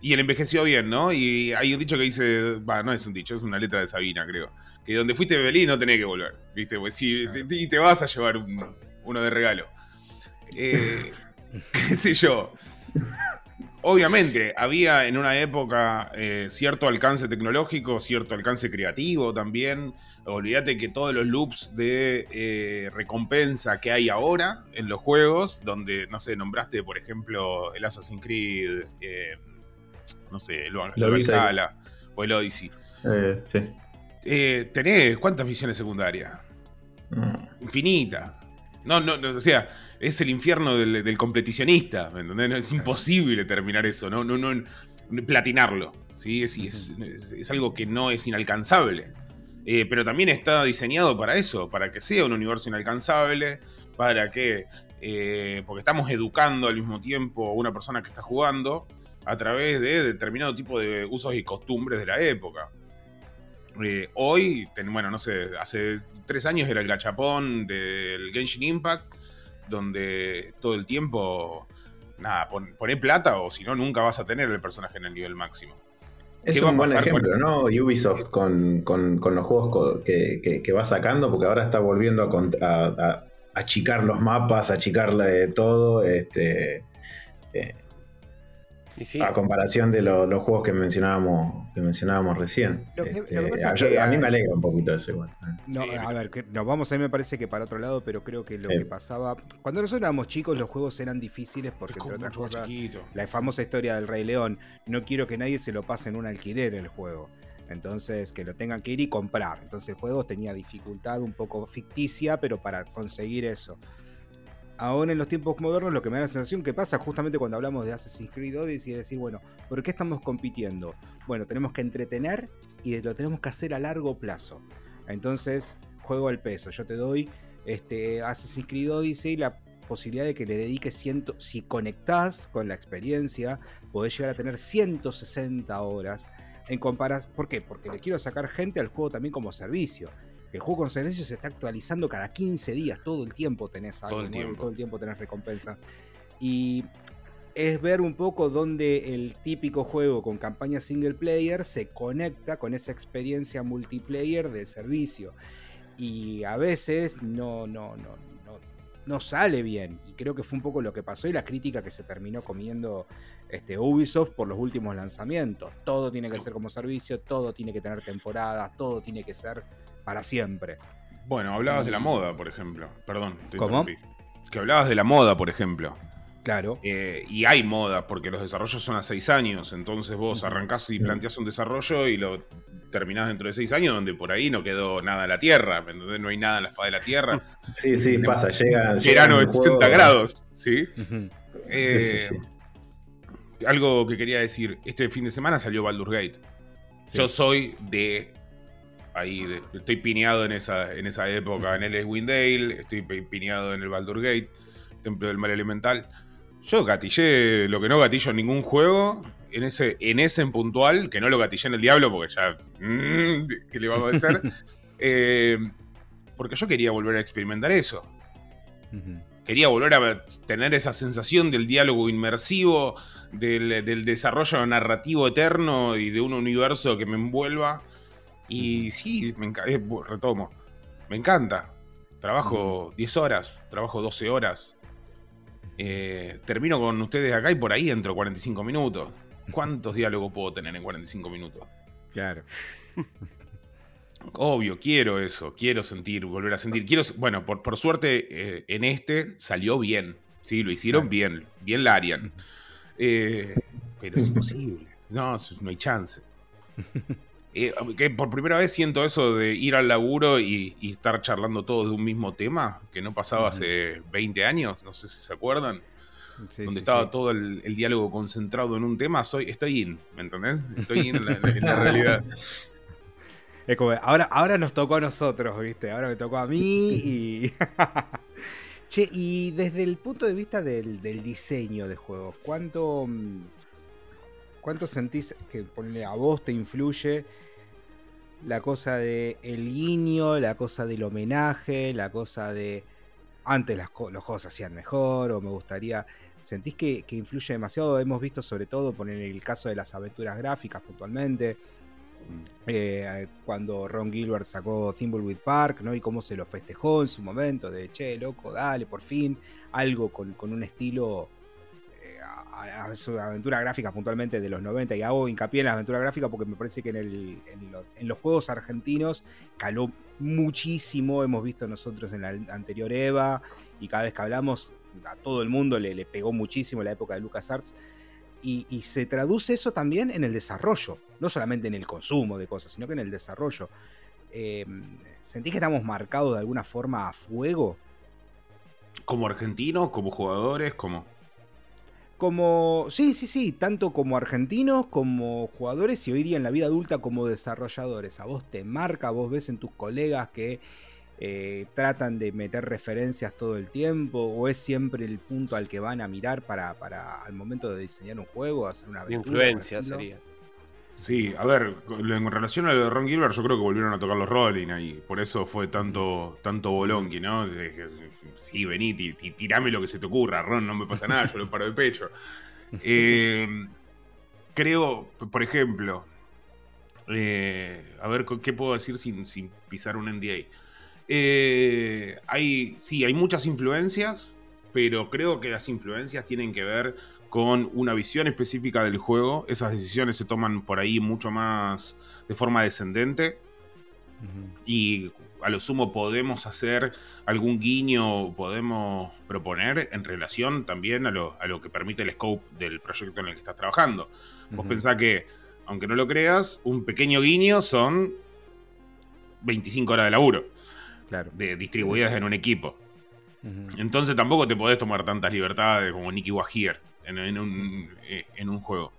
y el envejeció bien, ¿no? Y hay un dicho que dice, va, no es un dicho, es una letra de Sabina, creo. Que donde fuiste Belín no tenés que volver, ¿viste? Pues si, te vas a llevar uno de regalo. Eh, [LAUGHS] ¿Qué sé yo? Obviamente, había en una época eh, cierto alcance tecnológico, cierto alcance creativo también. Olvídate que todos los loops de eh, recompensa que hay ahora en los juegos, donde, no sé, nombraste, por ejemplo, el Assassin's Creed, eh, no sé, el, Valhalla o el Odyssey. sí. tenés, ¿cuántas misiones secundarias? Mm. Infinita. No, no, no, o sea, es el infierno del, completicionista, ¿me entendés? Es imposible terminar eso, no, no, no, platinarlo, ¿sí? Es, es, algo que no es inalcanzable. Eh, pero también está diseñado para eso, para que sea un universo inalcanzable, para que, eh, porque estamos educando al mismo tiempo a una persona que está jugando a través de determinado tipo de usos y costumbres de la época. Eh, hoy, bueno, no sé, hace tres años era el gachapón del Genshin Impact, donde todo el tiempo, nada, poné plata o si no, nunca vas a tener el personaje en el nivel máximo. Es un buen ejemplo, ¿no? Ubisoft con, los juegos que, va sacando, porque ahora está volviendo a, achicar los mapas, a achicar todo. Este, eh, a comparación de los juegos que mencionábamos, que mencionábamos recién. Este, a, mí me alegra un poquito eso igual. No, a ver, nos vamos a mí me parece que para otro lado, pero creo que lo que pasaba. Cuando nosotros éramos chicos, los juegos eran difíciles porque, entre otras cosas, la famosa historia del Rey León, no quiero que nadie se lo pase en un alquiler el juego. Entonces, que lo tengan que ir y comprar. Entonces, el juego tenía dificultad un poco ficticia, pero para conseguir eso ahora en los tiempos modernos lo que me da la sensación que pasa justamente cuando hablamos de Assassin's Creed Odyssey es decir, bueno, ¿por qué estamos compitiendo? Bueno, tenemos que entretener y lo tenemos que hacer a largo plazo. Entonces, juego al peso. Yo te doy este Assassin's Creed Odyssey, la posibilidad de que le dediques ciento, si conectás con la experiencia, podés llegar a tener 160 horas en comparación. ¿Por qué? Porque le quiero sacar gente al juego también como servicio. El juego con servicio se está actualizando cada 15 días, todo el tiempo tenés algo, todo el, tiempo. todo el tiempo tenés recompensa. Y es ver un poco dónde el típico juego con campaña single player se conecta con esa experiencia multiplayer de servicio. Y a veces no, no, no, no, no sale bien. Y creo que fue un poco lo que pasó y la crítica que se terminó comiendo este, Ubisoft por los últimos lanzamientos. Todo tiene que ser como servicio, todo tiene que tener temporadas, todo tiene que ser para siempre. Bueno, hablabas de la moda, por ejemplo. Perdón, ¿Cómo? Que hablabas de la moda, por ejemplo. Claro. Eh, y hay moda, porque los desarrollos son a seis años. Entonces vos arrancás y planteás un desarrollo y lo terminás dentro de seis años, donde por ahí no quedó nada en la Tierra. No hay nada en la faz de la Tierra. [LAUGHS] Sí, sí, pasa, llega. Verano de 60 grados, ¿sí? Eh, sí, sí, Algo que quería decir: este fin de semana salió Baldur's Gate. Yo soy de. Ahí, estoy pineado en esa, en esa época. En el Windale, estoy pineado en el Baldur's Gate, Templo del Mal Elemental. Yo gatillé lo que no gatillo en ningún juego. En ese, en ese en puntual, que no lo gatillé en el Diablo, porque ya. Mm, ¿Qué le vamos a hacer? [LAUGHS] Eh, porque yo quería volver a experimentar eso. Quería volver a tener esa sensación del diálogo inmersivo, del, desarrollo narrativo eterno y de un universo que me envuelva. Y sí, me eh, retomo. Me encanta. Trabajo 10 horas, trabajo 12 horas, eh, termino con ustedes acá y por ahí entro 45 minutos. ¿Cuántos diálogos puedo tener en 45 minutos? Claro. [LAUGHS] Obvio, quiero eso, quiero sentir, volver a sentir. Quiero, bueno, por, por suerte eh, en este salió bien. Sí, lo hicieron bien, bien Larian. [LAUGHS] Eh, pero es imposible. No, no hay chance. [LAUGHS] Eh, que por primera vez siento eso de ir al laburo y, estar charlando todos de un mismo tema, que no pasaba hace 20 años, no sé si se acuerdan. donde estaba todo el, diálogo concentrado en un tema, soy, estoy in, ¿me entendés? [LAUGHS] Estoy in en la, realidad. Es como, ahora, ahora nos tocó a nosotros, ¿viste? Ahora me tocó a mí y... [LAUGHS] che, y desde el punto de vista del, del diseño de juegos, ¿cuánto, mm, ¿cuánto sentís que a vos te influye la cosa de el guiño, la cosa del homenaje, la cosa de antes las, los juegos hacían mejor o me gustaría... ¿Sentís que, influye demasiado? Hemos visto sobre todo, por el caso de las aventuras gráficas puntualmente, mm. eh, cuando Ron Gilbert sacó Thimbleweed Park, ¿no? Y cómo se lo festejó en su momento, de che, loco, dale, por fin, algo con, con un estilo a, su aventura gráfica puntualmente de los 90 y hago hincapié en la aventura gráfica porque me parece que en, los juegos argentinos caló muchísimo, hemos visto nosotros en la anterior EVA y cada vez que hablamos a todo el mundo le, pegó muchísimo la época de LucasArts y, y se traduce eso también en el desarrollo, no solamente en el consumo de cosas, sino que en el desarrollo. Eh, ¿Sentís que estamos marcados de alguna forma a fuego? Como argentinos, como jugadores, como como, sí, sí, sí, tanto como argentinos, como jugadores y hoy día en la vida adulta como desarrolladores. A vos te marca, vos ves en tus colegas que eh, tratan de meter referencias todo el tiempo o es siempre el punto al que van a mirar para, para al momento de diseñar un juego, hacer una aventura. Influencia sería. Sí, a ver, en relación a lo de Ron Gilbert, yo creo que volvieron a tocar los Rolling ahí. Por eso fue tanto, tanto bolonqui, ¿no? Sí, vení, tirame lo que se te ocurra, Ron, no me pasa nada, yo lo paro de pecho. [LAUGHS] Eh, creo, por ejemplo, eh, a ver, ¿qué puedo decir sin, sin pisar un NDA? Eh, hay, sí, hay muchas influencias, pero creo que las influencias tienen que ver con una visión específica del juego. Esas decisiones se toman por ahí mucho más de forma descendente. Y a lo sumo podemos hacer algún guiño, podemos proponer en relación también a lo, que permite el scope del proyecto en el que estás trabajando. Vos pensás que, aunque no lo creas, un pequeño guiño son 25 horas de laburo. Claro. De, distribuidas en un equipo. Entonces tampoco te podés tomar tantas libertades como Nicky Wahir en, un, eh, en un juego.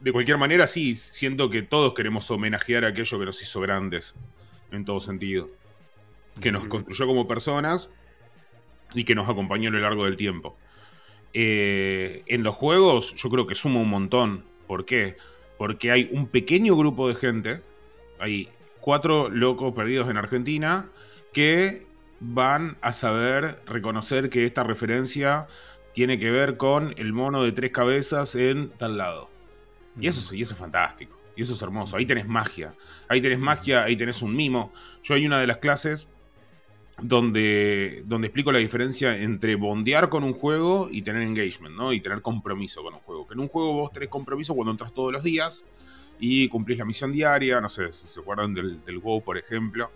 De cualquier manera, sí, siento que todos queremos homenajear a aquello que nos hizo grandes, en todo sentido. Que nos construyó como personas y que nos acompañó a lo largo del tiempo. Eh, en los juegos yo creo que suma un montón. ¿Por qué? Porque hay un pequeño grupo de gente, hay cuatro locos perdidos en Argentina, que van a saber reconocer que esta referencia tiene que ver con el mono de tres cabezas en tal lado. Y eso, y eso es fantástico. Y eso es hermoso. Ahí tenés magia. Ahí tenés magia, ahí tenés un mimo. Yo hay una de las clases donde, donde explico la diferencia entre bondear con un juego y tener engagement, ¿no? Y tener compromiso con un juego. Que en un juego vos tenés compromiso cuando entras todos los días y cumplís la misión diaria. No sé si se acuerdan del, del WoW, por ejemplo.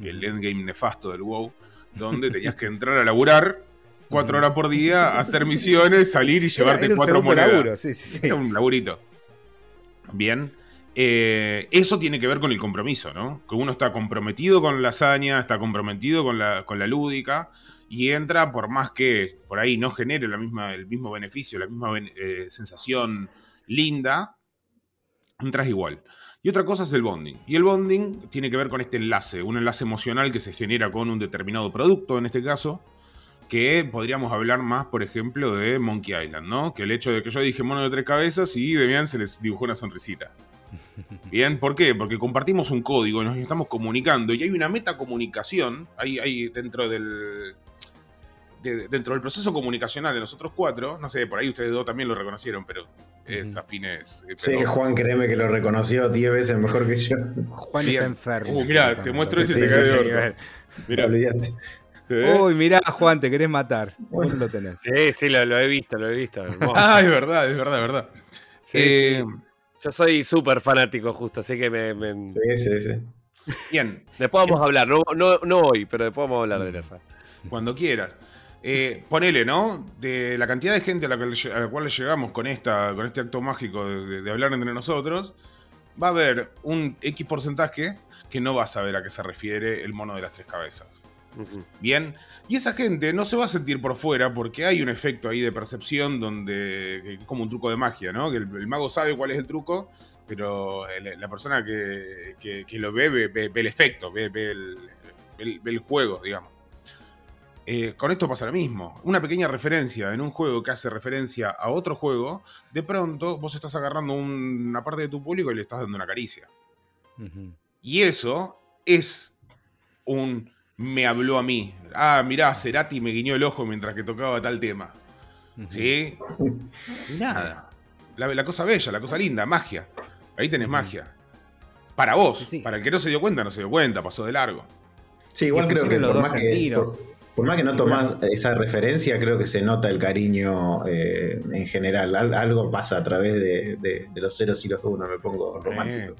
El endgame nefasto del WoW. Donde tenías que entrar a laburar cuatro horas por día, hacer misiones, salir y llevarte cuatro monedas. sí, sí, sí. un laburito. Bien. Eh, eso tiene que ver con el compromiso, ¿no? Que uno está comprometido con la hazaña, está comprometido con la, con la lúdica y entra por más que por ahí no genere la misma, el mismo beneficio, la misma eh, sensación linda, entras igual. Y otra cosa es el bonding. Y el bonding tiene que ver con este enlace, un enlace emocional que se genera con un determinado producto, en este caso, que podríamos hablar más, por ejemplo, de Monkey Island, ¿no? Que el hecho de que yo dije mono de tres cabezas y Demian se les dibujó una sonrisita. [LAUGHS] Bien, ¿por qué? Porque compartimos un código, nos estamos comunicando y hay una metacomunicación ahí, ahí dentro del. dentro del proceso comunicacional de nosotros cuatro, no sé, por ahí ustedes dos también lo reconocieron, pero es afines. Eh, sí, Juan, créeme que lo reconoció 10 veces mejor que yo. Juan está enfermo. Uh, mirá, te muestro ese sí, sí, Mira, olvídate. Uy, mirá, Juan, te querés matar. Vos lo tenés. Sí, sí, lo, he visto, lo he visto. [LAUGHS] ah, es verdad, es verdad, es verdad. Sí, eh, Yo soy súper fanático, justo, así que me, Sí, sí, sí. Bien. Después vamos a hablar, no, no, hoy, pero después vamos a hablar de esa. Cuando quieras. Eh, ponele, ¿no? De la cantidad de gente a la, cual llegamos con, esta, con este acto mágico de, hablar entre nosotros, va a haber un X porcentaje que no va a saber a qué se refiere el mono de las tres cabezas. Bien. Y esa gente no se va a sentir por fuera porque hay un efecto ahí de percepción donde es como un truco de magia, ¿no? Que el, mago sabe cuál es el truco, pero la persona que, lo ve ve, el efecto, ve, el, juego, digamos. Eh, con esto pasa lo mismo. Una pequeña referencia en un juego que hace referencia a otro juego, de pronto vos estás agarrando una parte de tu público y le estás dando una caricia. Y eso es un me habló a mí. Ah, mirá, Cerati me guiñó el ojo mientras que tocaba tal tema. ¿Sí? [LAUGHS] nada. La, cosa bella, la cosa linda, magia. Ahí tenés magia. Para vos. Para el que no se dio cuenta, no se dio cuenta, pasó de largo. Sí, igual creo que, los más que por, más que no tomás esa referencia, creo que se nota el cariño eh, en general. algo pasa a través de, los ceros y los unos, me pongo romántico.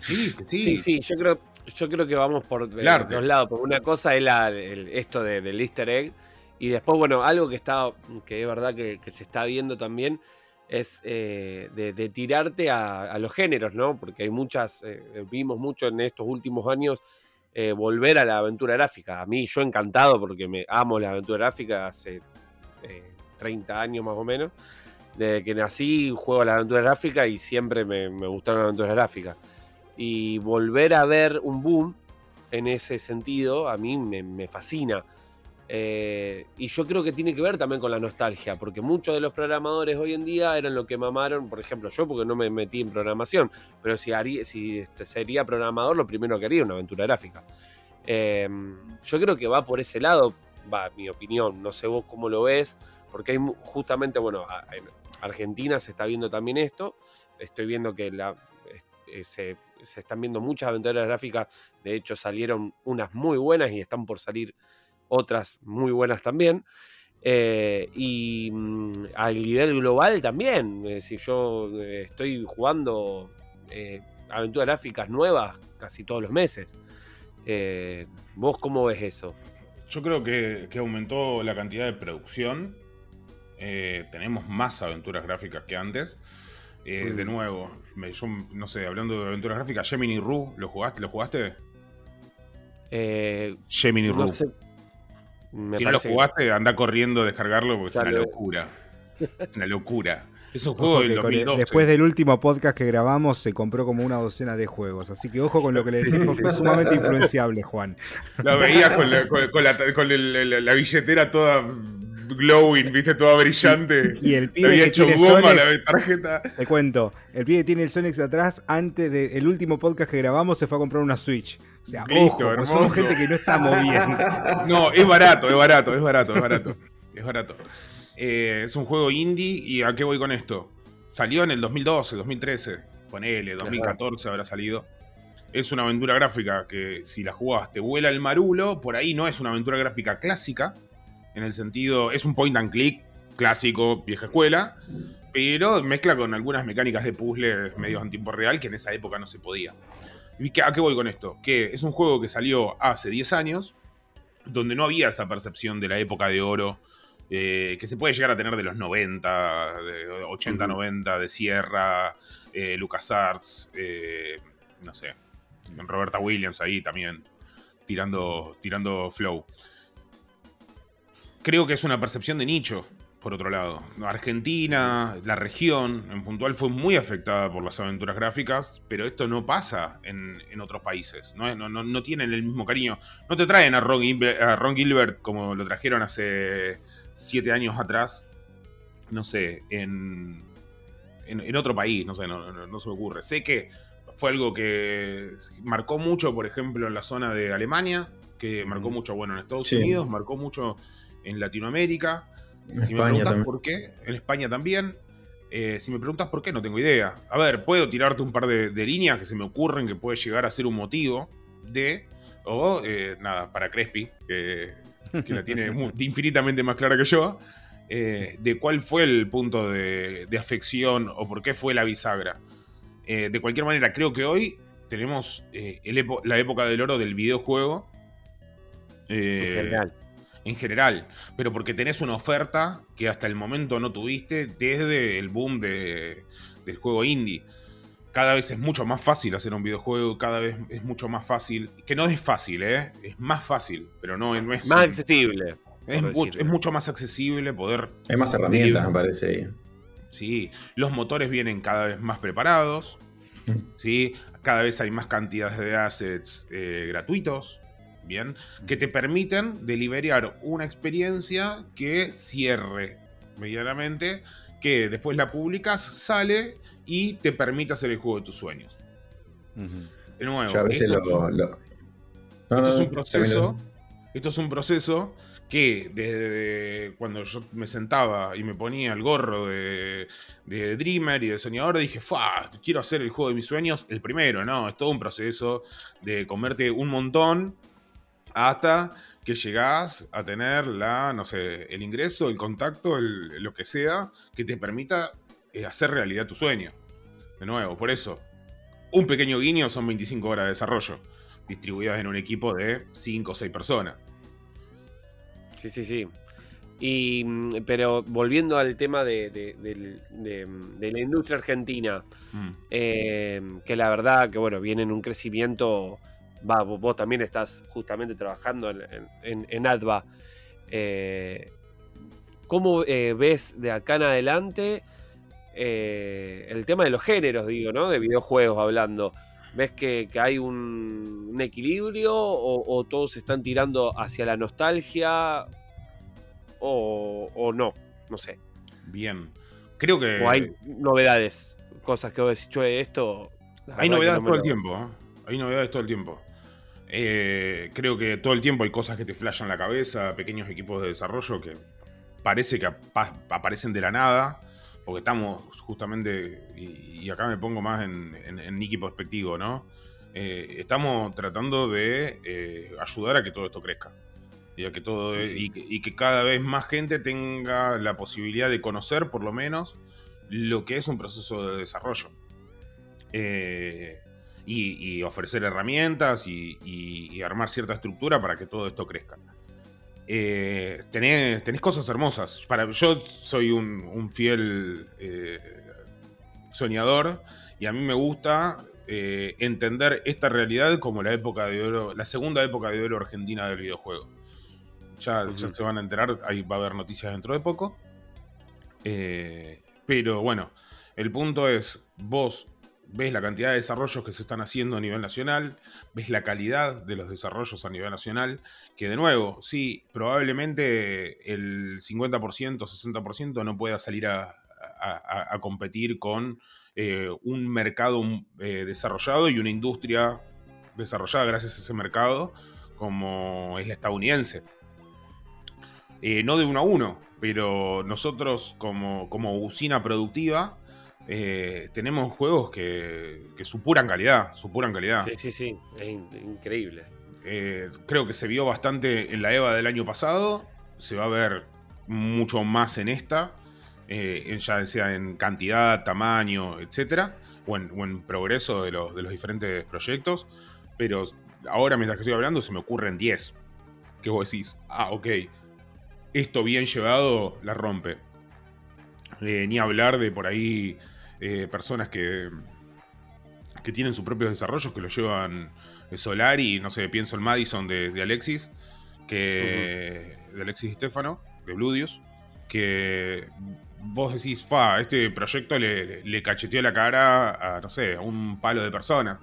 Sí, sí. Sí, yo creo, yo creo que vamos por dos lados. Por una cosa es la, esto del easter egg. Y después, bueno, algo que está, que es verdad que, se está viendo también, es eh, de, tirarte a, los géneros, ¿no? Porque hay muchas, eh, vimos mucho en estos últimos años eh, volver a la aventura gráfica. A mí, yo encantado porque me amo la aventura gráfica hace 30 años más o menos. Desde que nací juego a la aventura gráfica y siempre me, me gustaron las aventuras gráficas y volver a ver un boom en ese sentido a mí me, fascina. Eh, y yo creo que tiene que ver también con la nostalgia, porque muchos de los programadores hoy en día eran lo que mamaron, por ejemplo, yo porque no me metí en programación, pero si, este, sería programador, lo primero que haría una aventura gráfica. Eh, yo creo que va por ese lado, va, mi opinión, no sé vos cómo lo ves, porque hay justamente, bueno, en Argentina se está viendo también esto, estoy viendo que eh, se están viendo muchas aventuras gráficas, de hecho salieron unas muy buenas y están por salir otras muy buenas también. Eh, y mm, a nivel global también, es decir, yo eh, estoy jugando eh, aventuras gráficas nuevas casi todos los meses. ¿Vos cómo ves eso? Yo creo que, que aumentó la cantidad de producción. tenemos más aventuras gráficas que antes. De nuevo, yo no sé, hablando de aventuras gráficas, Gemini Rue, ¿lo jugaste? ¿Lo jugaste? Gemini Rue. Si no lo jugaste, anda corriendo a descargarlo porque es una locura. es una locura. [LAUGHS] Es un juego del 2012. Después del último podcast que grabamos, se compró como una docena de juegos. Así que ojo con lo que le decimos, que es sumamente influenciable, Juan. [LAUGHS] La veía con, la, billetera toda glowing, viste, toda brillante. Y el pibe que tiene goma, la tarjeta. Te cuento, el pibe que tiene el de atrás, antes del último podcast que grabamos, se fue a comprar una Switch. O sea, ojo, somos gente que no estamos bien. [LAUGHS] No, es barato, es barato, es barato, es barato. Es barato. Eh, es un juego indie y ¿a qué voy con esto? Salió en el 2012, 2013, ponele, 2014 habrá salido. Es una aventura gráfica que si la jugás te vuela el marulo, por ahí no es una aventura gráfica clásica, en el sentido, es un point and click clásico, vieja escuela, pero mezcla con algunas mecánicas de puzzle medios en tiempo real que en esa época no se podía. ¿A qué voy con esto? Que es un juego que salió hace 10 años, donde no había esa percepción de la época de oro eh, que se puede llegar a tener de los 90, de 80, 90, de Sierra, eh, LucasArts, eh, no sé, Roberta Williams ahí también, tirando, tirando flow. Creo que es una percepción de nicho por otro lado. Argentina, la región en puntual fue muy afectada por las aventuras gráficas, pero esto no pasa en, otros países. No, no, tienen el mismo cariño. No te traen a Ron, Gilbert como lo trajeron hace siete años atrás. No sé, en, en, otro país, no sé, no, se me ocurre. Sé que fue algo que marcó mucho, por ejemplo, en la zona de Alemania, que marcó mucho, bueno, en Estados Unidos, marcó mucho en Latinoamérica si me preguntas por qué, en España también. Eh, si me preguntas por qué, no tengo idea. A ver, puedo tirarte un par de, líneas que se me ocurren que puede llegar a ser un motivo de. O, eh, nada, para Crespi, que, la tiene [LAUGHS] infinitamente más clara que yo, eh, de cuál fue el punto de, afección o por qué fue la bisagra. de cualquier manera, creo que hoy tenemos la época del oro del videojuego. en general en general, pero porque tenés una oferta que hasta el momento no tuviste desde el boom de, del juego indie. Cada vez es mucho más fácil hacer un videojuego, cada vez es mucho más fácil, que no es fácil, ¿eh? es más fácil, pero no, es... Más accesible. Es, mucho, más accesible poder... Hay más herramientas, me parece. Sí, los motores vienen cada vez más preparados, mm. ¿sí? cada vez hay más cantidades de assets eh, gratuitos, ¿bien? Que te permiten deliberar una experiencia que cierre medianamente, que después la publicas, sale y te permite hacer el juego de tus sueños. De nuevo, esto, es un proceso. Esto es un proceso que desde cuando yo me sentaba y me ponía el gorro de, de Dreamer y de soñador, dije, ¡Fua! Quiero hacer el juego de mis sueños, el primero, ¿no? Es todo un proceso de comerte un montón hasta que llegás a tener la, no sé, el ingreso, el contacto, lo que sea, que te permita eh, hacer realidad tu sueño. De nuevo, por eso, un pequeño guiño son 25 horas de desarrollo, distribuidas en un equipo de 5 o 6 personas. Sí, sí, sí. Y, mm, pero volviendo al tema de, la industria argentina, mm. eh, que la verdad que bueno, viene en un crecimiento va, vos, también estás justamente trabajando en, en, ADVA. Eh, ¿Cómo eh, ves de acá en adelante eh, el tema de los géneros, digo, ¿no? De videojuegos hablando. ¿Ves que, hay un, equilibrio o, todos están tirando hacia la nostalgia o, no? No sé. Bien. Creo que. O hay novedades, cosas que vos decís, esto. Hay novedades todo el tiempo, Hay novedades todo el tiempo. Eh, creo que todo el tiempo hay cosas que te flashan la cabeza, pequeños equipos de desarrollo que parece que aparecen de la nada, porque estamos justamente, y, acá me pongo más en, en, Nicky perspectivo, ¿no? Eh, estamos tratando de eh, ayudar a que todo esto crezca. Y, a que todo, Y, y, que cada vez más gente tenga la posibilidad de conocer, por lo menos, lo que es un proceso de desarrollo. Eh, y, ofrecer herramientas y, armar cierta estructura para que todo esto crezca. Eh, tenés, cosas hermosas. Para, yo soy un, fiel eh, soñador y a mí me gusta eh, entender esta realidad como la época de oro, la segunda época de oro argentina del videojuego. Ya, ya se van a enterar, ahí va a haber noticias dentro de poco. Pero bueno, el punto es, vos ves la cantidad de desarrollos que se están haciendo a nivel nacional, ves la calidad de los desarrollos a nivel nacional, que de nuevo, sí, probablemente el 50%, 60% no pueda salir a, competir con eh, un mercado eh, desarrollado y una industria desarrollada gracias a ese mercado, como es la estadounidense. Eh, no de uno a uno, pero nosotros como, como usina productiva eh, tenemos juegos que, que supuran calidad, supuran calidad. Sí, sí, sí, es increíble. Eh, creo que se vio bastante en la EVA del año pasado, se va a ver mucho más en esta, eh, ya sea en cantidad, tamaño, etcétera, o en, progreso de los, de los, diferentes proyectos, pero ahora mientras que estoy hablando se me ocurren 10, que vos decís, ah, ok, esto bien llevado la rompe. ni hablar de por ahí eh, personas que, que tienen sus propios desarrollos, que lo llevan Solar y no sé, pienso en Madison de, Alexis, que de Alexis Stefano, de Bludius, que vos decís, fa, este proyecto le, cacheteó la cara a, no sé, a un palo de persona.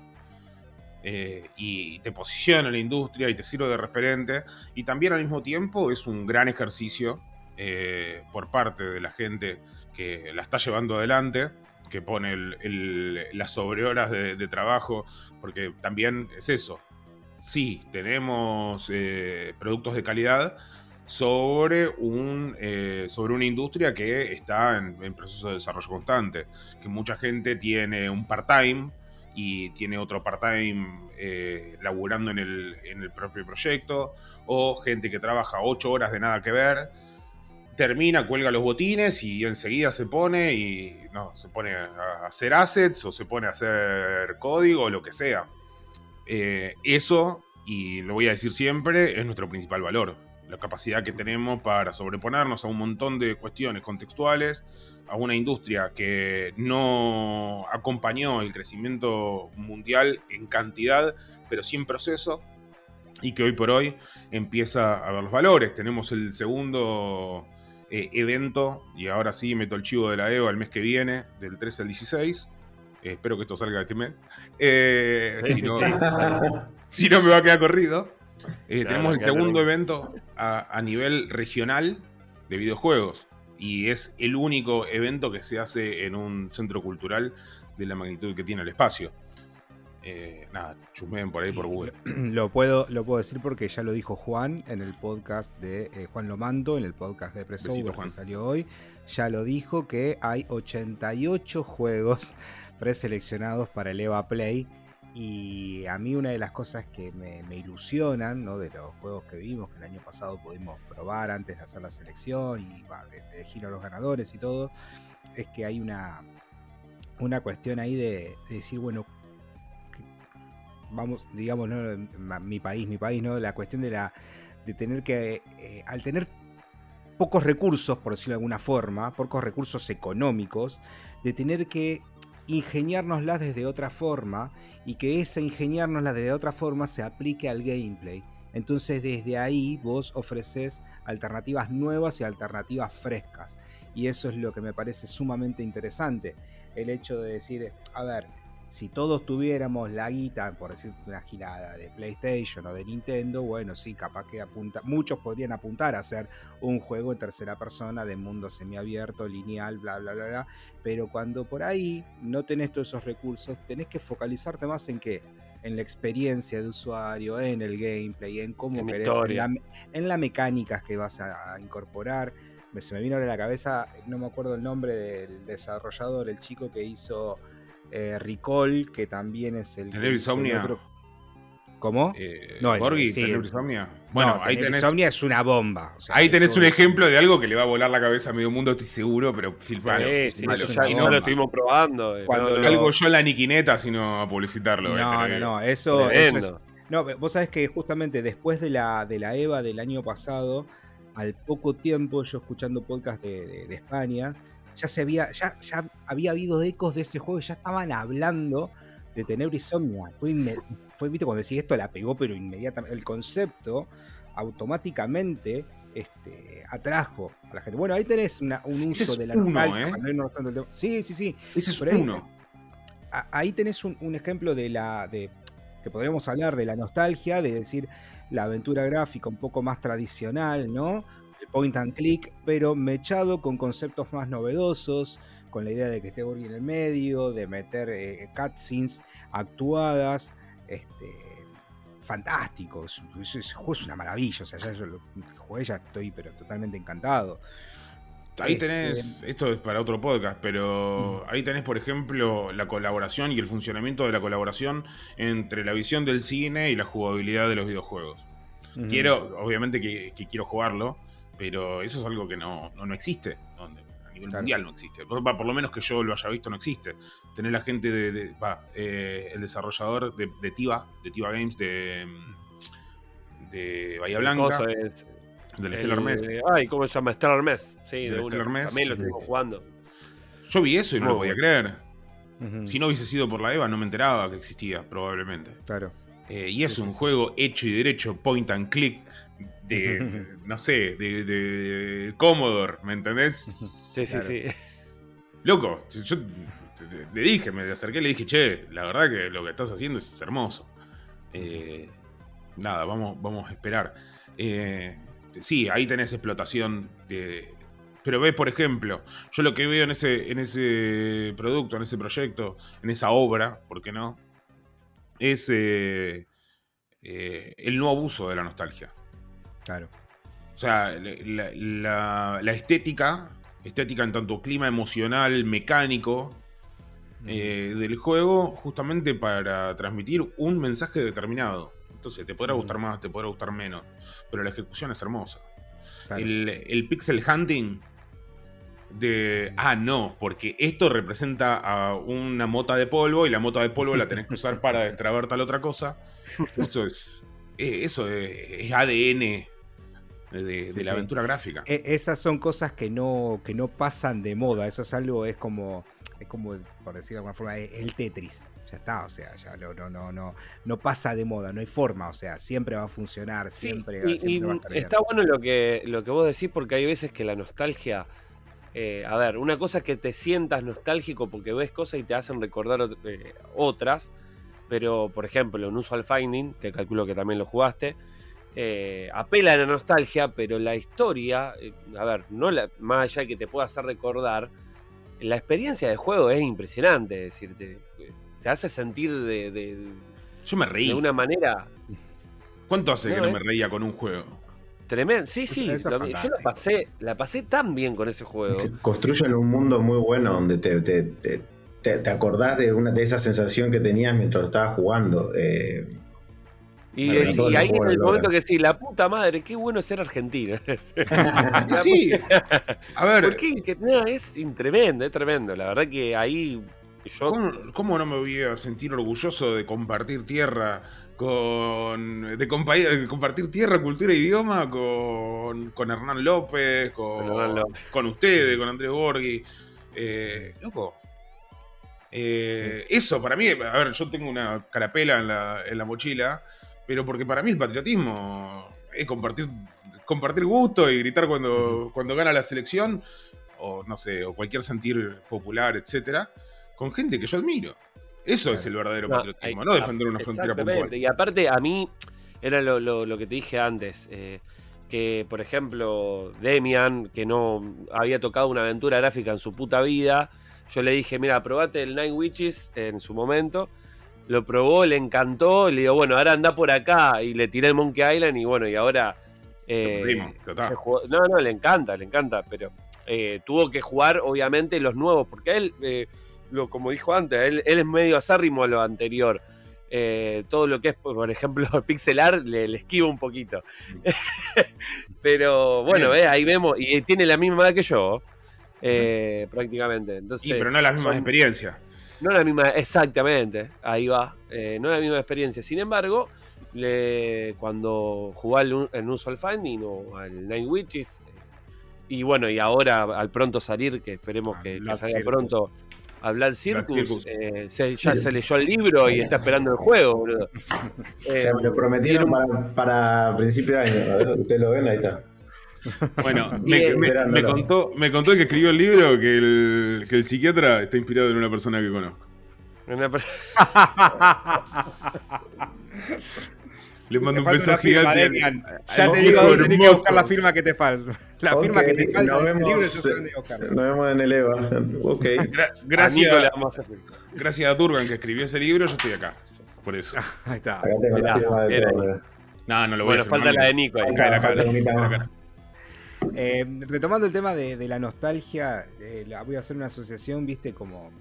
Eh, y te posiciona en la industria y te sirve de referente. Y también al mismo tiempo es un gran ejercicio eh, por parte de la gente que la está llevando adelante que pone las sobrehoras de, trabajo, porque también es eso. Sí, tenemos eh, productos de calidad sobre, un, eh, sobre una industria que está en, proceso de desarrollo constante, que mucha gente tiene un part-time y tiene otro part-time eh, laburando en el, en el propio proyecto, o gente que trabaja ocho horas de nada que ver termina, cuelga los botines y enseguida se pone y no, se pone a hacer assets o se pone a hacer código o lo que sea. Eh, eso, y lo voy a decir siempre, es nuestro principal valor. La capacidad que tenemos para sobreponernos a un montón de cuestiones contextuales, a una industria que no acompañó el crecimiento mundial en cantidad, pero sin proceso, y que hoy por hoy empieza a ver los valores. Tenemos el segundo eh, evento, y ahora sí meto el chivo de la EVA el mes que viene, del 13 al 16. Eh, espero que esto salga este mes. Eh, [LAUGHS] si, no, me va a quedar corrido. tenemos el segundo evento a, nivel regional de videojuegos. Y es el único evento que se hace en un centro cultural de la magnitud que tiene el espacio. Eh, nada, chusmeen por ahí por Google. [CLEARS THROAT] Lo puedo, lo puedo decir porque ya lo dijo Juan en el podcast de eh, Juan Lomanto, en el podcast de Preso que salió hoy. Ya lo dijo que hay 88 juegos [LAUGHS] preseleccionados para el EVA Play. Y a mí una de las cosas que me, ilusionan, ¿no? De los juegos que vimos, que el año pasado pudimos probar antes de hacer la selección y de, elegir a los ganadores y todo, es que hay una, una cuestión ahí de, de decir, bueno, vamos, digamos, mi país, mi país, ¿no? La cuestión de la de tener que, eh, al tener pocos recursos, por decirlo de alguna forma, pocos recursos económicos, de tener que ingeniárnoslas desde otra forma y que esa ingeniárnosla desde otra forma se aplique al gameplay. Entonces desde ahí vos ofreces alternativas nuevas y alternativas frescas. Y eso es lo que me parece sumamente interesante. El hecho de decir, a ver, si todos tuviéramos la guita, por decir una girada de PlayStation o de Nintendo, bueno, sí, capaz que apunta, muchos podrían apuntar a hacer un juego en tercera persona de mundo semiabierto, lineal, bla, bla, bla, bla. Pero cuando por ahí no tenés todos esos recursos, tenés que focalizarte más en qué? En la experiencia de usuario, en el gameplay, en cómo querés, en la, en la, mecánicas que vas a, incorporar. Se me vino a la cabeza, no me acuerdo el nombre del desarrollador, el chico que hizo eh, Recall, que también es el. Televisiomnia. ¿Cómo? Eh, no, Borghi, sí, Bueno, ahí tenés. es una bomba. ahí tenés un ejemplo de algo que le va a volar la cabeza a medio mundo, estoy seguro, pero filmalo. Sí, sí, no lo estuvimos probando. Eh. Cuando salgo yo la niquineta, sino a publicitarlo. No, no, no, eso, es, No, vos sabés que justamente después de la, de la EVA del año pasado, al poco tiempo, yo escuchando podcast de, de España, ya se había, ya, ya había habido ecos de ese juego ya estaban hablando de tener Insomnia. Fue, fue viste, cuando decía esto la pegó, pero inmediatamente. El concepto automáticamente este, atrajo a la gente. Bueno, ahí tenés un uso de la nostalgia. ¿eh? Sí, sí, sí. Ese es uno. Ahí, tenés un, ejemplo de la. De, que podríamos hablar de la nostalgia, de decir la aventura gráfica un poco más tradicional, ¿no? Point and click, pero mechado con conceptos más novedosos, con la idea de que esté Borgi en el medio, de meter eh, cutscenes actuadas, este, fantástico, es, juego es una maravilla, o sea, ya yo lo jugué, ya estoy pero totalmente encantado. Ahí este, tenés, esto es para otro podcast, pero ahí tenés, por ejemplo, la colaboración y el funcionamiento de la colaboración entre la visión del cine y la jugabilidad de los videojuegos. Quiero, obviamente que, quiero jugarlo, pero eso es algo que no, no, existe. a nivel mundial no existe. Por, por, lo menos que yo lo haya visto, no existe. Tener la gente de. Eh, el desarrollador de, de Tiva, de Tiva Games, de. de Bahía Blanca. Del Stellar Mess. Ay, ¿cómo se llama? Stellar Mess. Sí, de uno. También lo estuvimos jugando. Yo vi eso y no lo podía creer. Si no hubiese sido por la EVA, no me enteraba que existía, probablemente. Claro. Eh, y es un juego hecho y derecho, point and click, de, [LAUGHS] no sé, de, de, Commodore, ¿me entendés? Sí, sí, sí. Loco, yo le dije, me acerqué y le dije, che, la verdad que lo que estás haciendo es hermoso. Eh, nada, vamos, vamos a esperar. Eh, sí, ahí tenés explotación de... Pero ves, por ejemplo, yo lo que veo en ese, en ese producto, en ese proyecto, en esa obra, ¿por qué no? Es eh, eh, el no abuso de la nostalgia. Claro. O sea, la, estética, estética en tanto clima emocional, mecánico, eh, del juego, justamente para transmitir un mensaje determinado. Entonces, te podrá gustar más, te podrá gustar menos, pero la ejecución es hermosa. El, pixel hunting de, ah, no, porque esto representa a una mota de polvo y la mota de polvo la tenés que usar para destrabar tal otra cosa. [LAUGHS] Eso es, eh, eso es, ADN de, la aventura gráfica. E, esas son cosas que no, que no pasan de moda. Eso es algo, es como, es como, por decirlo de alguna forma, el Tetris ya está, o sea, ya no, no, no, no, no pasa de moda, no hay forma, o sea, siempre va a funcionar, siempre, va a estar Está bueno lo que, lo que vos decís porque hay veces que la nostalgia, eh, a ver, una cosa es que te sientas nostálgico porque ves cosas y te hacen recordar eh, otras, pero por ejemplo, en Usual Finding, que calculo que también lo jugaste, eh, apela a la nostalgia, pero la historia, a ver, no la, más allá de que te pueda hacer recordar, la experiencia de juego es impresionante, es decir, te hace sentir de, Yo me reí. De una manera. ¿Cuánto hace que no me reía con un juego? Tremendo, sí, sí. yo la pasé, la pasé tan bien con ese juego. Construyen un mundo muy bueno donde te, te, acordás de una de esa sensación que tenías mientras estabas jugando. Eh, y, ahí en el momento que sí, la puta madre, qué bueno ser argentino. [LAUGHS] [LAUGHS] sí. [LAUGHS] A ver. Porque es tremendo, es tremendo. La verdad que ahí ¿Cómo, no me voy a sentir orgulloso de compartir tierra con. de, compartir tierra, cultura e idioma con, con Hernán López, con, ustedes, con Andrés Borghi? Eh, loco. Eh, eso para mí, a ver, yo tengo una carapela en la, en la mochila, pero porque para mí el patriotismo es compartir, compartir gusto y gritar cuando, cuando gana la selección, o no sé, o cualquier sentir popular, etcétera con gente que yo admiro. Eso es el verdadero patriotismo, no defender una frontera puntual. Y aparte, a mí, era lo, que te dije antes, eh, que por ejemplo, Demian, que no había tocado una aventura gráfica en su puta vida, yo le dije, mira, probate el Nine Witches en su momento. Lo probó, le encantó, y le digo, bueno, ahora anda por acá. Y le tiré el Monkey Island y bueno, y ahora... Eh, no, no, le encanta, le encanta, pero eh, tuvo que jugar obviamente los nuevos, porque él como dijo antes, él, es medio acérrimo a lo anterior. Eh, todo lo que es, por ejemplo, [LAUGHS] pixelar, le, le esquiva un poquito. [LAUGHS] pero bueno, ahí vemos, y tiene la misma edad que yo, eh, prácticamente. Entonces, sí, pero no la misma experiencia. No la misma, exactamente, ahí va. Eh, no la misma experiencia. Sin embargo, le, cuando jugó al, en Usual Finding o al Nine Witches, y bueno, y ahora al pronto salir, que esperemos que, que salga pronto Hablar Circus, eh, ya se leyó el libro y está esperando el juego, boludo. [LAUGHS] Eh, lo prometieron para, para principio de año. Ustedes lo ven, ahí está. [LAUGHS] Bueno, me, contó, me contó el que escribió el libro que el, que el psiquiatra está inspirado en una persona que conozco. Una [LAUGHS] Le mando un beso gigante. Ya te digo dónde tenés que buscar la firma que te falta. La firma que te falta nos vemos, libro, Nos vemos en el EVA. Ok. [LAUGHS] gracias, a, gracias a Durgan que escribió ese libro, yo estoy acá. Por eso. Ahí está. no, no lo voy bueno, falta la de Nico ahí. Eh, retomando el tema de, de la nostalgia, eh, voy a hacer una asociación, viste, como,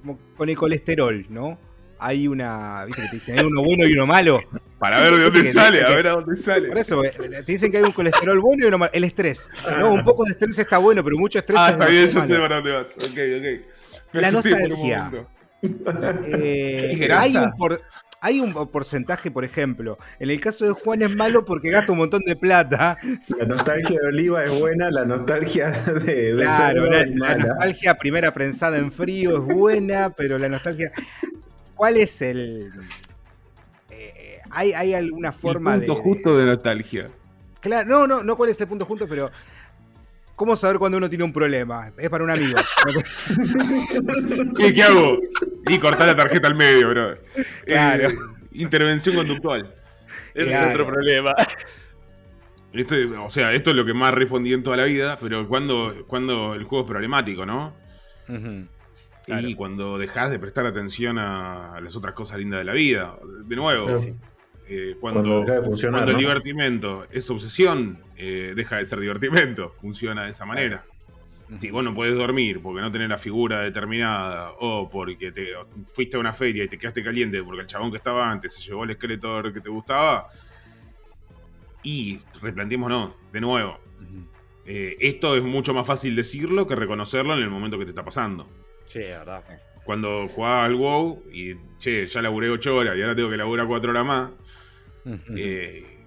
como con el colesterol, ¿no? hay una. ¿Viste que te dicen hay uno bueno y uno malo? Para ver de dónde sale, a ver a dónde sale. Por eso, eh, te dicen que hay un colesterol bueno y uno malo. El estrés. No, un poco de estrés está bueno, pero mucho estrés ah, está bien, yo sé para dónde vas. Ok, ok. La nostalgia. Eh, hay, un por, hay un porcentaje, por ejemplo, en el caso de Juan es malo porque gasta un montón de plata. La nostalgia de Oliva es buena, la nostalgia de... de claro, la, la, nostalgia primera prensada en frío es buena, pero la nostalgia... ¿Cuál es el. Eh, ¿hay, ¿hay, alguna forma el punto justo de nostalgia. Claro, no, no, no cuál es el punto justo, pero. ¿Cómo saber cuando uno tiene un problema? Es para un amigo. [LAUGHS] ¿Qué, ¿Qué, hago? Y cortar la tarjeta al medio, bro. Claro. Eh, intervención conductual. Ese es otro problema. Esto, o sea, esto es lo que más respondí en toda la vida, pero cuando, cuando el juego es problemático, ¿no? Y cuando dejas de prestar atención a las otras cosas lindas de la vida. De nuevo, eh, cuando, cuando, el divertimento es obsesión, eh, deja de ser divertimento. Funciona de esa manera. Si vos no podés dormir porque no tenés la figura determinada o porque te fuiste a una feria y te quedaste caliente porque el chabón que estaba antes se llevó el esqueleto que te gustaba. Y replanteémonos, de nuevo. Eh, esto es mucho más fácil decirlo que reconocerlo en el momento que te está pasando. Sí, verdad. Cuando jugaba al WoW y, che, ya laburé 8 horas y ahora tengo que laburar 4 horas más. Eh,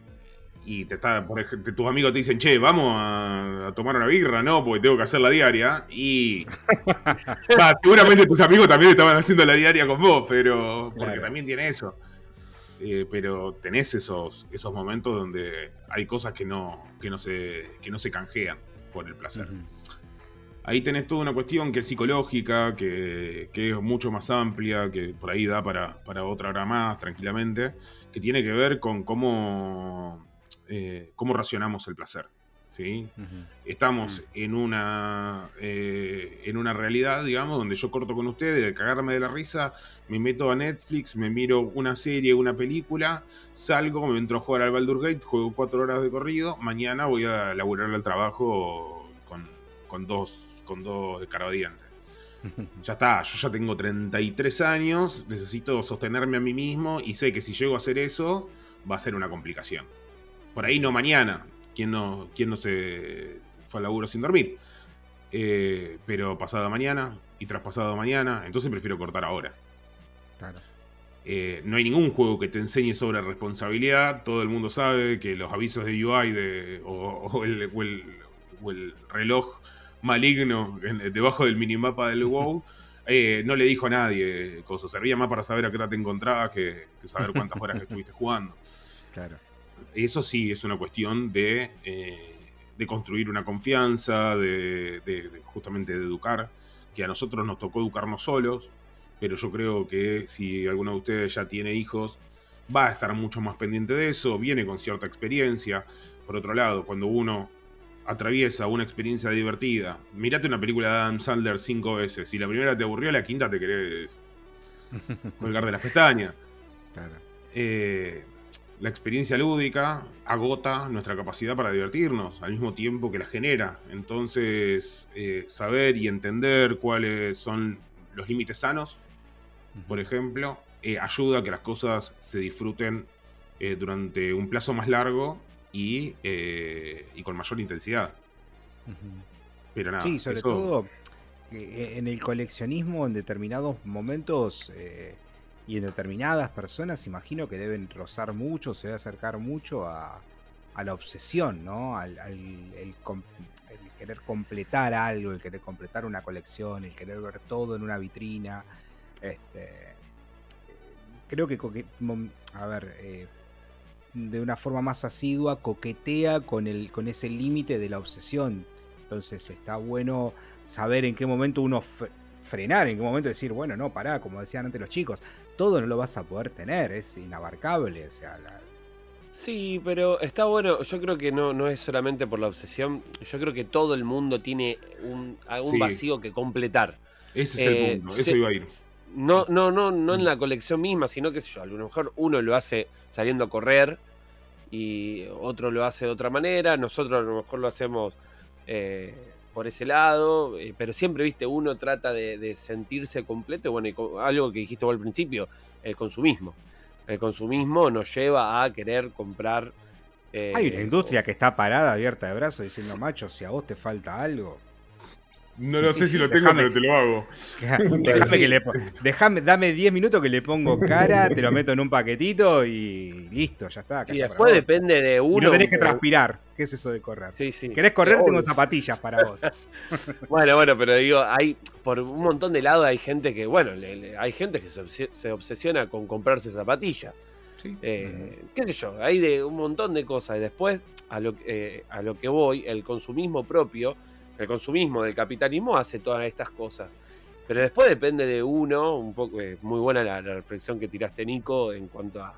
y te está, por ejemplo, tus amigos te dicen, che, vamos a, tomar una birra, no, porque tengo que hacer la diaria. Y [LAUGHS] seguramente tus amigos también estaban haciendo la diaria con vos, pero porque también tiene eso. Eh, pero tenés esos, esos momentos donde hay cosas que no, que no, se, que no se canjean por el placer ahí tenés toda una cuestión que es psicológica, que, es mucho más amplia, que por ahí da para, otra hora más, tranquilamente, que tiene que ver con cómo, eh, cómo racionamos el placer. ¿sí? Estamos en, una, eh, en una realidad, digamos, donde yo corto con ustedes, de cagarme de la risa, me meto a Netflix, me miro una serie, una película, salgo, me entro a jugar al Baldur Gate, juego cuatro horas de corrido, mañana voy a laburar al trabajo con, con dos con dos escarbadientes. [LAUGHS] Ya está, yo ya tengo 33 años, necesito sostenerme a mí mismo y sé que si llego a hacer eso va a ser una complicación. Por ahí no mañana, ¿quién no, quién no se fue al laburo sin dormir? Eh, pero pasado mañana y traspasado mañana, entonces prefiero cortar ahora. Eh, no hay ningún juego que te enseñe sobre responsabilidad. Todo el mundo sabe que los avisos de UI de, o, el, o el reloj maligno debajo del minimapa del WoW, [LAUGHS] eh, no le dijo a nadie cosas. Servía más para saber a qué hora te encontrabas que, saber cuántas horas estuviste jugando. Claro. Eso sí es una cuestión de, eh, de construir una confianza, de, justamente de educar, que a nosotros nos tocó educarnos solos, pero yo creo que si alguno de ustedes ya tiene hijos, va a estar mucho más pendiente de eso, viene con cierta experiencia. Por otro lado, cuando uno atraviesa una experiencia divertida. Mirate una película de Adam Sandler cinco veces. Si la primera te aburrió, la quinta te querés [LAUGHS] colgar de las pestañas. Eh, la experiencia lúdica agota nuestra capacidad para divertirnos al mismo tiempo que la genera. Entonces, eh, saber y entender cuáles son los límites sanos, por ejemplo, eh, ayuda a que las cosas se disfruten durante un plazo más largo eh, y, con mayor intensidad. Pero nada. Sí, sobre todo eh, en el coleccionismo, en determinados momentos eh, y en determinadas personas, imagino que deben rozar mucho, se debe acercar mucho a, la obsesión, ¿no? Al, el, querer completar algo, el querer completar una colección, el querer ver todo en una vitrina. Este, creo que, a ver, de una forma más asidua coquetea con, el, con ese límite de la obsesión. Entonces está bueno saber en qué momento uno frenar, en qué momento decir, bueno, no, pará, como decían antes los chicos, todo no lo vas a poder tener, es inabarcable, o sea, Sí, pero está bueno, yo creo que no, no es solamente por la obsesión, yo creo que todo el mundo tiene un, algún vacío que completar. Ese es el eh, punto, eso iba a ir. No, no, no, no en la colección misma, sino que yo, a lo mejor uno lo hace saliendo a correr y otro lo hace de otra manera, nosotros a lo mejor lo hacemos eh, por ese lado, eh, pero siempre, viste, uno trata de, sentirse completo, bueno, algo que dijiste vos al principio, el consumismo. El consumismo nos lleva a querer comprar. Hay una industria que está parada, abierta de brazos, diciendo, macho, si a vos te falta algo, no lo sé si lo tengo, pero te lo hago. Déjame [LAUGHS] que le déjame, dame 10 minutos que le pongo cara, te lo meto en un paquetito y listo, ya está. Y después depende de uno. no tenés que transpirar. ¿Qué es eso de correr? Sí, sí. ¿Querés correr? Tengo zapatillas para vos. [LAUGHS] bueno, bueno, pero digo, hay por un montón de lados hay gente que, bueno, hay gente que se, obsesiona con comprarse zapatillas. Sí. Eh, ¿Qué sé yo? Hay de un montón de cosas. Y después, a lo, eh, a lo que voy, el consumismo propio el consumismo del capitalismo hace todas estas cosas. Pero después depende de uno, un poco, eh, muy buena la, reflexión que tiraste Nico en cuanto a,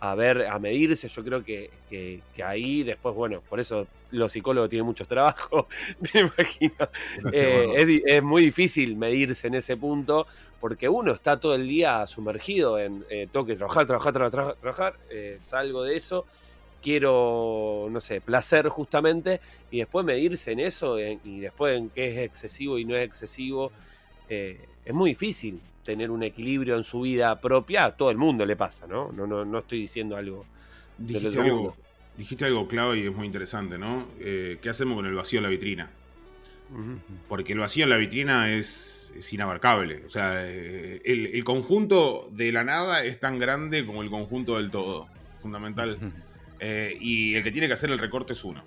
a ver, a medirse, yo creo que, que, ahí después, bueno, por eso los psicólogos tienen muchos trabajos, [LAUGHS] me imagino. Eh, es, muy difícil medirse en ese punto porque uno está todo el día sumergido en eh, tengo que trabajar, trabajar, trabajar, trabajar, eh, salgo de eso quiero, no sé, placer justamente, y después medirse en eso y después en qué es excesivo y no es excesivo, eh, es muy difícil tener un equilibrio en su vida propia, a todo el mundo le pasa, ¿no? No, no, no estoy diciendo algo. Dijiste algo, dijiste algo clave y es muy interesante, ¿no? Eh, ¿Qué hacemos con el vacío en la vitrina? Porque el vacío en la vitrina es, inabarcable. O sea, eh, el, el, conjunto de la nada es tan grande como el conjunto del todo. Fundamental. [LAUGHS] Eh, y el que tiene que hacer el recorte es uno.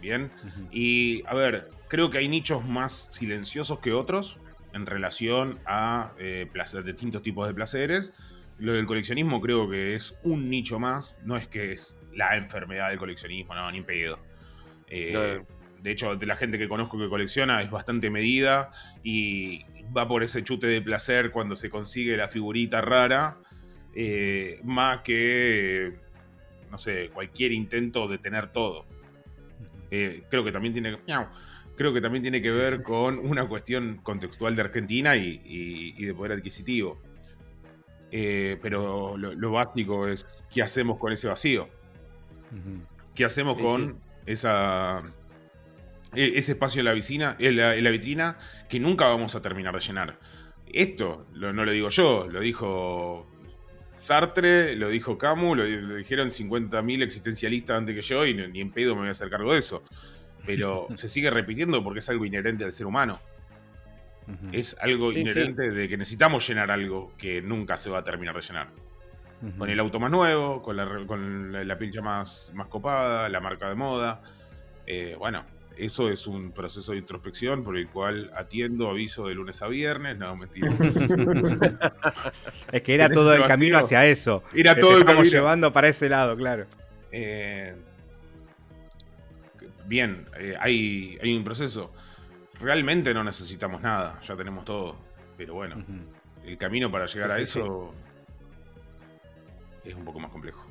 Bien. Y a ver, creo que hay nichos más silenciosos que otros en relación a eh, distintos tipos de placeres. Lo del coleccionismo creo que es un nicho más, no es que es la enfermedad del coleccionismo, no, ni pedo. Eh, de hecho, de la gente que conozco que colecciona es bastante medida y va por ese chute de placer cuando se consigue la figurita rara, eh, más que no sé, cualquier intento de tener todo. Eh, creo que también tiene creo que también tiene que ver [LAUGHS] con una cuestión contextual de Argentina y, de poder adquisitivo. Eh, pero lo, básico es qué hacemos con ese vacío. ¿Qué hacemos con esa e, ese espacio en la, vicina, en la, vitrina que nunca vamos a terminar de llenar? Esto no lo digo yo, lo dijo Sartre, lo dijo Camus, lo, dijeron 50.000 existencialistas antes que yo y ni en pedo me voy a hacer cargo de eso. Pero [LAUGHS] se sigue repitiendo porque es algo inherente al ser humano. Es algo inherente de que necesitamos llenar algo que nunca se va a terminar de llenar. Con el auto más nuevo, con la, con la, pincha más, más copada, la marca de moda. Eh, bueno, eso es un proceso de introspección por el cual atiendo aviso de lunes a viernes. No, mentira. [LAUGHS] es que era todo el camino hacia eso. Era todo el estamos llevando para ese lado, claro. Eh, bien, eh, hay, hay un proceso. Realmente no necesitamos nada, ya tenemos todo. Pero bueno, el camino para llegar a eso es un poco más complejo.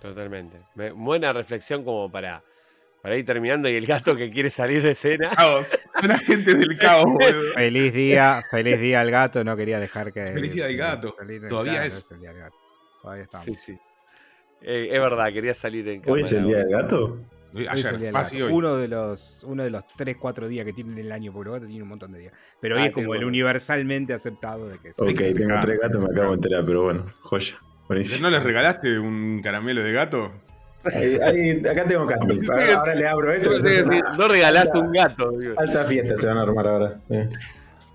Totalmente. Buena reflexión como para para ir terminando y el gato que quiere salir de escena. Caos. Una gente del caos, boludo. Feliz día, feliz día al gato, no quería dejar que. Feliz día al gato. Todavía es. el día del gato. Todavía estamos. Sí, sí. Eh, es verdad, quería salir en ¿Hoy es el día del gato? Ayer, Uno de los uno de los 3, 4 días que tienen el año, porque el gato tiene un montón de días. Pero hoy ah, es como el universalmente aceptado de que es. Ok, tengo tres gatos, me acabo de enterar, pero bueno, joya. ¿No les regalaste un caramelo de gato? Acá tengo candy. [LAUGHS] Ahora, le abro esto. no regalaste un gato. Alta fiesta se van a armar ahora.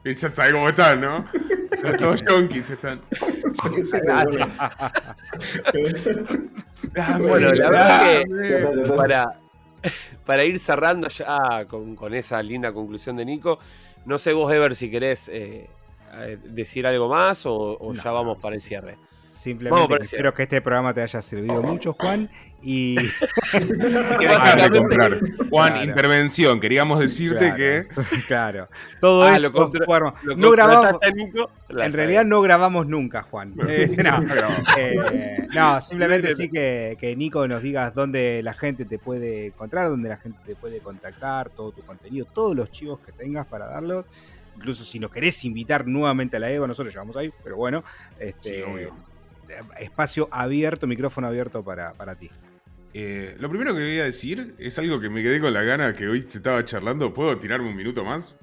Y ya sabes cómo están, ¿no? [LAUGHS] Son todos yonkis están. [LAUGHS] Ah, bueno, la verdad que para, para ir cerrando ya con, con, esa linda conclusión de Nico, no sé vos, Ever, si querés eh, decir algo más o, ya vamos para el cierre. Simplemente espero que este programa te haya servido mucho, Juan. Y. [LAUGHS] Juan, intervención. Queríamos decirte que. Claro. [LAUGHS] Todo ah, esto. no grabamos. en realidad no grabamos nunca, Juan. Eh, [LAUGHS] eh, no, simplemente sí que, que, Nico nos digas dónde la gente te puede encontrar, dónde la gente te puede contactar, todo tu contenido, todos los chivos que tengas para darlos incluso si nos querés invitar nuevamente a la EVA, nosotros llevamos ahí, pero bueno, este, espacio abierto, micrófono abierto para, ti. Eh, lo primero que voy a decir es algo que me quedé con la gana que hoy se estaba charlando. ¿Puedo tirarme un minuto más?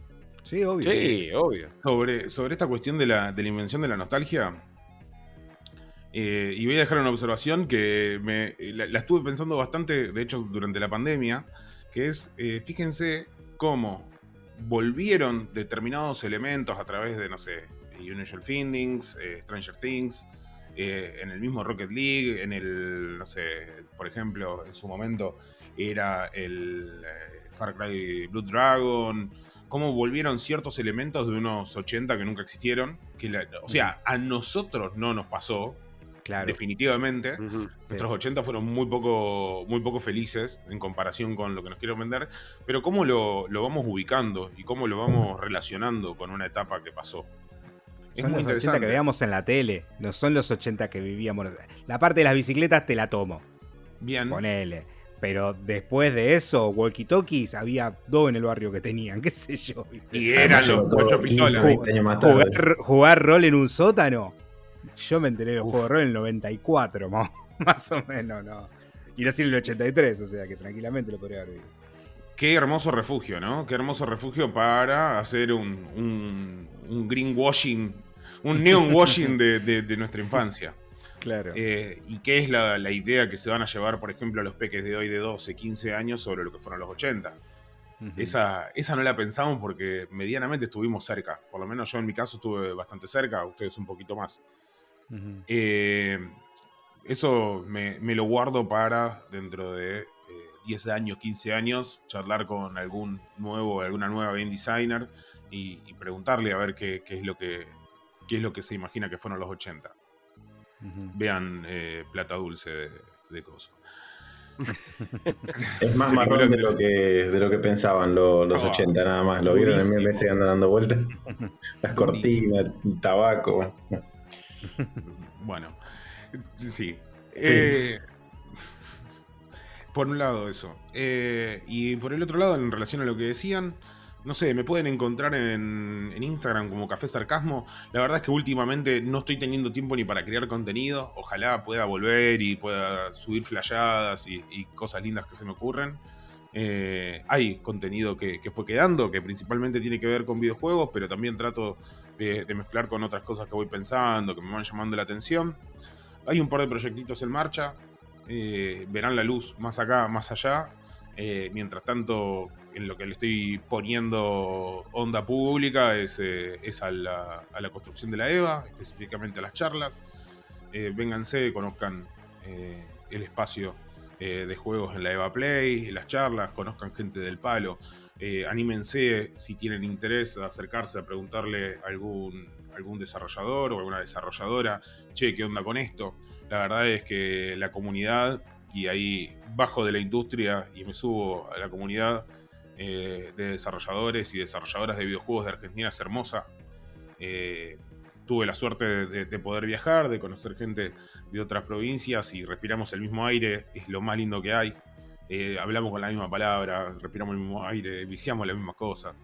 Sí, obvio. Sí, obvio. Sobre, sobre esta cuestión de la, de la invención de la nostalgia. Eh, y voy a dejar una observación que me, la, estuve pensando bastante, de hecho, durante la pandemia, que es, eh, fíjense cómo volvieron determinados elementos a través de, no sé, Unusual Findings, Stranger Things, eh, en el mismo Rocket League, en el, no sé, por ejemplo, en su momento era el eh, Far Cry Blood Dragon, cómo volvieron ciertos elementos de unos 80 que nunca existieron, que o sea, a nosotros no nos pasó, Claro. Definitivamente. Nuestros 80 fueron muy poco, muy poco felices en comparación con lo que nos quieren vender. Pero cómo lo, lo, vamos ubicando y cómo lo vamos relacionando con una etapa que pasó. Son los 80 que veíamos en la tele, no son los 80 que vivíamos. La parte de las bicicletas te la tomo. Bien. Ponele. Pero después de eso, walkie-talkies, había dos en el barrio que tenían, [LAUGHS] qué sé yo. Y eran los ocho pistolas. Jugar, rol en un sótano. Yo me enteré del juego de rol en el 94, [LAUGHS] más, o menos, ¿no? Y nací en el 83, o sea que tranquilamente lo podría haber vivido. Qué hermoso refugio, ¿no? Qué hermoso refugio para hacer un, un, un greenwashing un neon washing de, nuestra infancia. Claro. Eh, ¿Y qué es la, idea que se van a llevar, por ejemplo, a los peques de hoy de 12, 15 años sobre lo que fueron los 80? esa, esa no la pensamos porque medianamente estuvimos cerca. Por lo menos yo en mi caso estuve bastante cerca, ustedes un poquito más. Eh, eso me, lo guardo para dentro de 10 eh, años, 15 años, charlar con algún nuevo, alguna nueva game designer y, preguntarle a ver qué, qué, es lo que qué es lo que se imagina que fueron los 80. Vean eh, Plata Dulce de, de Coso. es más marrón de lo que, de lo que pensaban los 80 nada más. Lo vieron en MMS y andan dando vueltas. [LAUGHS] Las cortinas, el tabaco. Bueno, sí. Eh, por un lado eso. Eh, y por el otro lado, en relación a lo que decían, no sé, me pueden encontrar en, Instagram como Café Sarcasmo. La verdad es que últimamente no estoy teniendo tiempo ni para crear contenido. Ojalá pueda volver y pueda subir flayadas y, cosas lindas que se me ocurren. Eh, hay contenido que, fue quedando, que principalmente tiene que ver con videojuegos, pero también trato de, mezclar con otras cosas que voy pensando, que me van llamando la atención. Hay un par de proyectitos en marcha. Eh, verán la luz más acá, más allá. Eh, mientras tanto, en lo que le estoy poniendo onda pública es, eh, a, la, construcción de la EVA, específicamente a las charlas. Vénganse, conozcan el espacio de juegos en la EVA Play, las charlas, conozcan gente del palo. anímense si tienen interés a acercarse a preguntarle a algún, algún desarrollador o alguna desarrolladora, che, ¿qué onda con esto? La verdad es que la comunidad y ahí bajo de la industria y me subo a la comunidad eh, de desarrolladores y desarrolladoras de videojuegos de Argentina, es hermosa. Eh, tuve la suerte de, poder viajar, de conocer gente de otras provincias y respiramos el mismo aire, es lo más lindo que hay. Eh, hablamos con la misma palabra, respiramos el mismo aire, viciamos la misma cosa,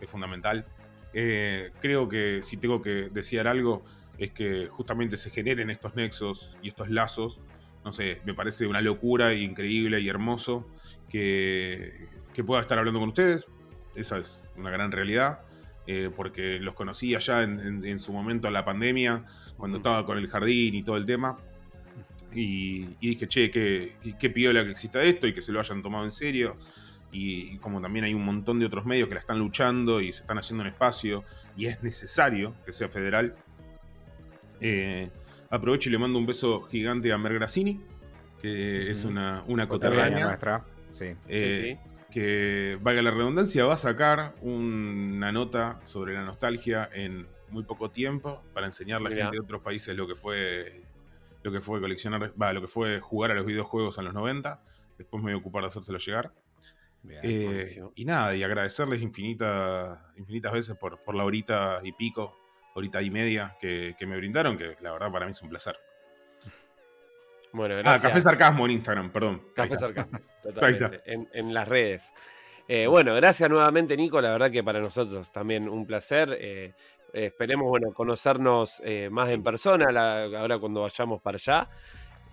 es fundamental. creo que si tengo que decir algo, es que justamente se generen estos nexos y estos lazos no sé, me parece una locura increíble y hermoso que, pueda estar hablando con ustedes. Esa es una gran realidad. Eh, porque los conocí allá en, su momento en la pandemia, cuando estaba con el jardín y todo el tema. Y, dije, che, qué, qué piola que exista esto y que se lo hayan tomado en serio. Y, como también hay un montón de otros medios que la están luchando y se están haciendo un espacio, y es necesario que sea federal. Eh, Aprovecho y le mando un beso gigante a Mer que es una, una nuestra. Eh, sí. Que, valga la redundancia, va a sacar una nota sobre la nostalgia en muy poco tiempo para enseñarle a la gente de otros países lo que fue lo que fue coleccionar, va, lo que fue jugar a los videojuegos en los 90. Después me voy a ocupar de hacérselo llegar. Eh, y nada, y agradecerles infinitas, infinitas veces por, por la horita y pico, horita y media que, me brindaron, que la verdad para mí es un placer. Bueno, gracias. Ah, Café Sarcasmo en Instagram, perdón. Café Sarcasmo, [LAUGHS] totalmente. En, en, las redes. Eh, bueno, gracias nuevamente, Nico. La verdad que para nosotros también un placer. Eh, esperemos, bueno, conocernos más en persona ahora cuando vayamos para allá.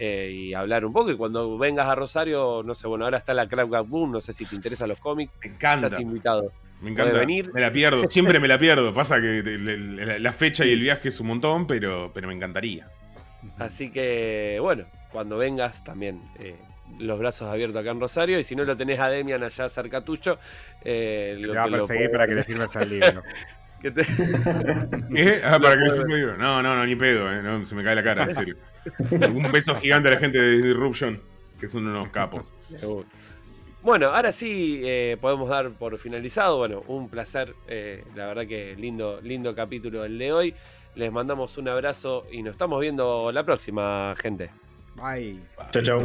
Eh, y hablar un poco. Y cuando vengas a Rosario, no sé, bueno, ahora está la Crab Boom, no sé si te interesan los cómics. Me encanta. Estás invitado. Me encanta. Venir? Me la pierdo, siempre me la pierdo. [LAUGHS] Pasa que la fecha y el viaje es un montón, pero, pero me encantaría. Así que, bueno, cuando vengas también. Eh, los brazos abiertos acá en Rosario y si no lo tenés a Demian allá cerca tuyo eh, lo, te va a perseguir para que le firmes al libro Ah, para que le firme el libro no, no, no, ni pedo, eh, se me cae la cara, en serio [LAUGHS] un beso gigante a la gente de Disruption, que son unos capos. Bueno, ahora sí eh, podemos dar por finalizado. Bueno, un placer. Eh, la verdad que lindo, lindo capítulo el de hoy. Les mandamos un abrazo y nos estamos viendo la próxima, gente. Bye. Chao, chao.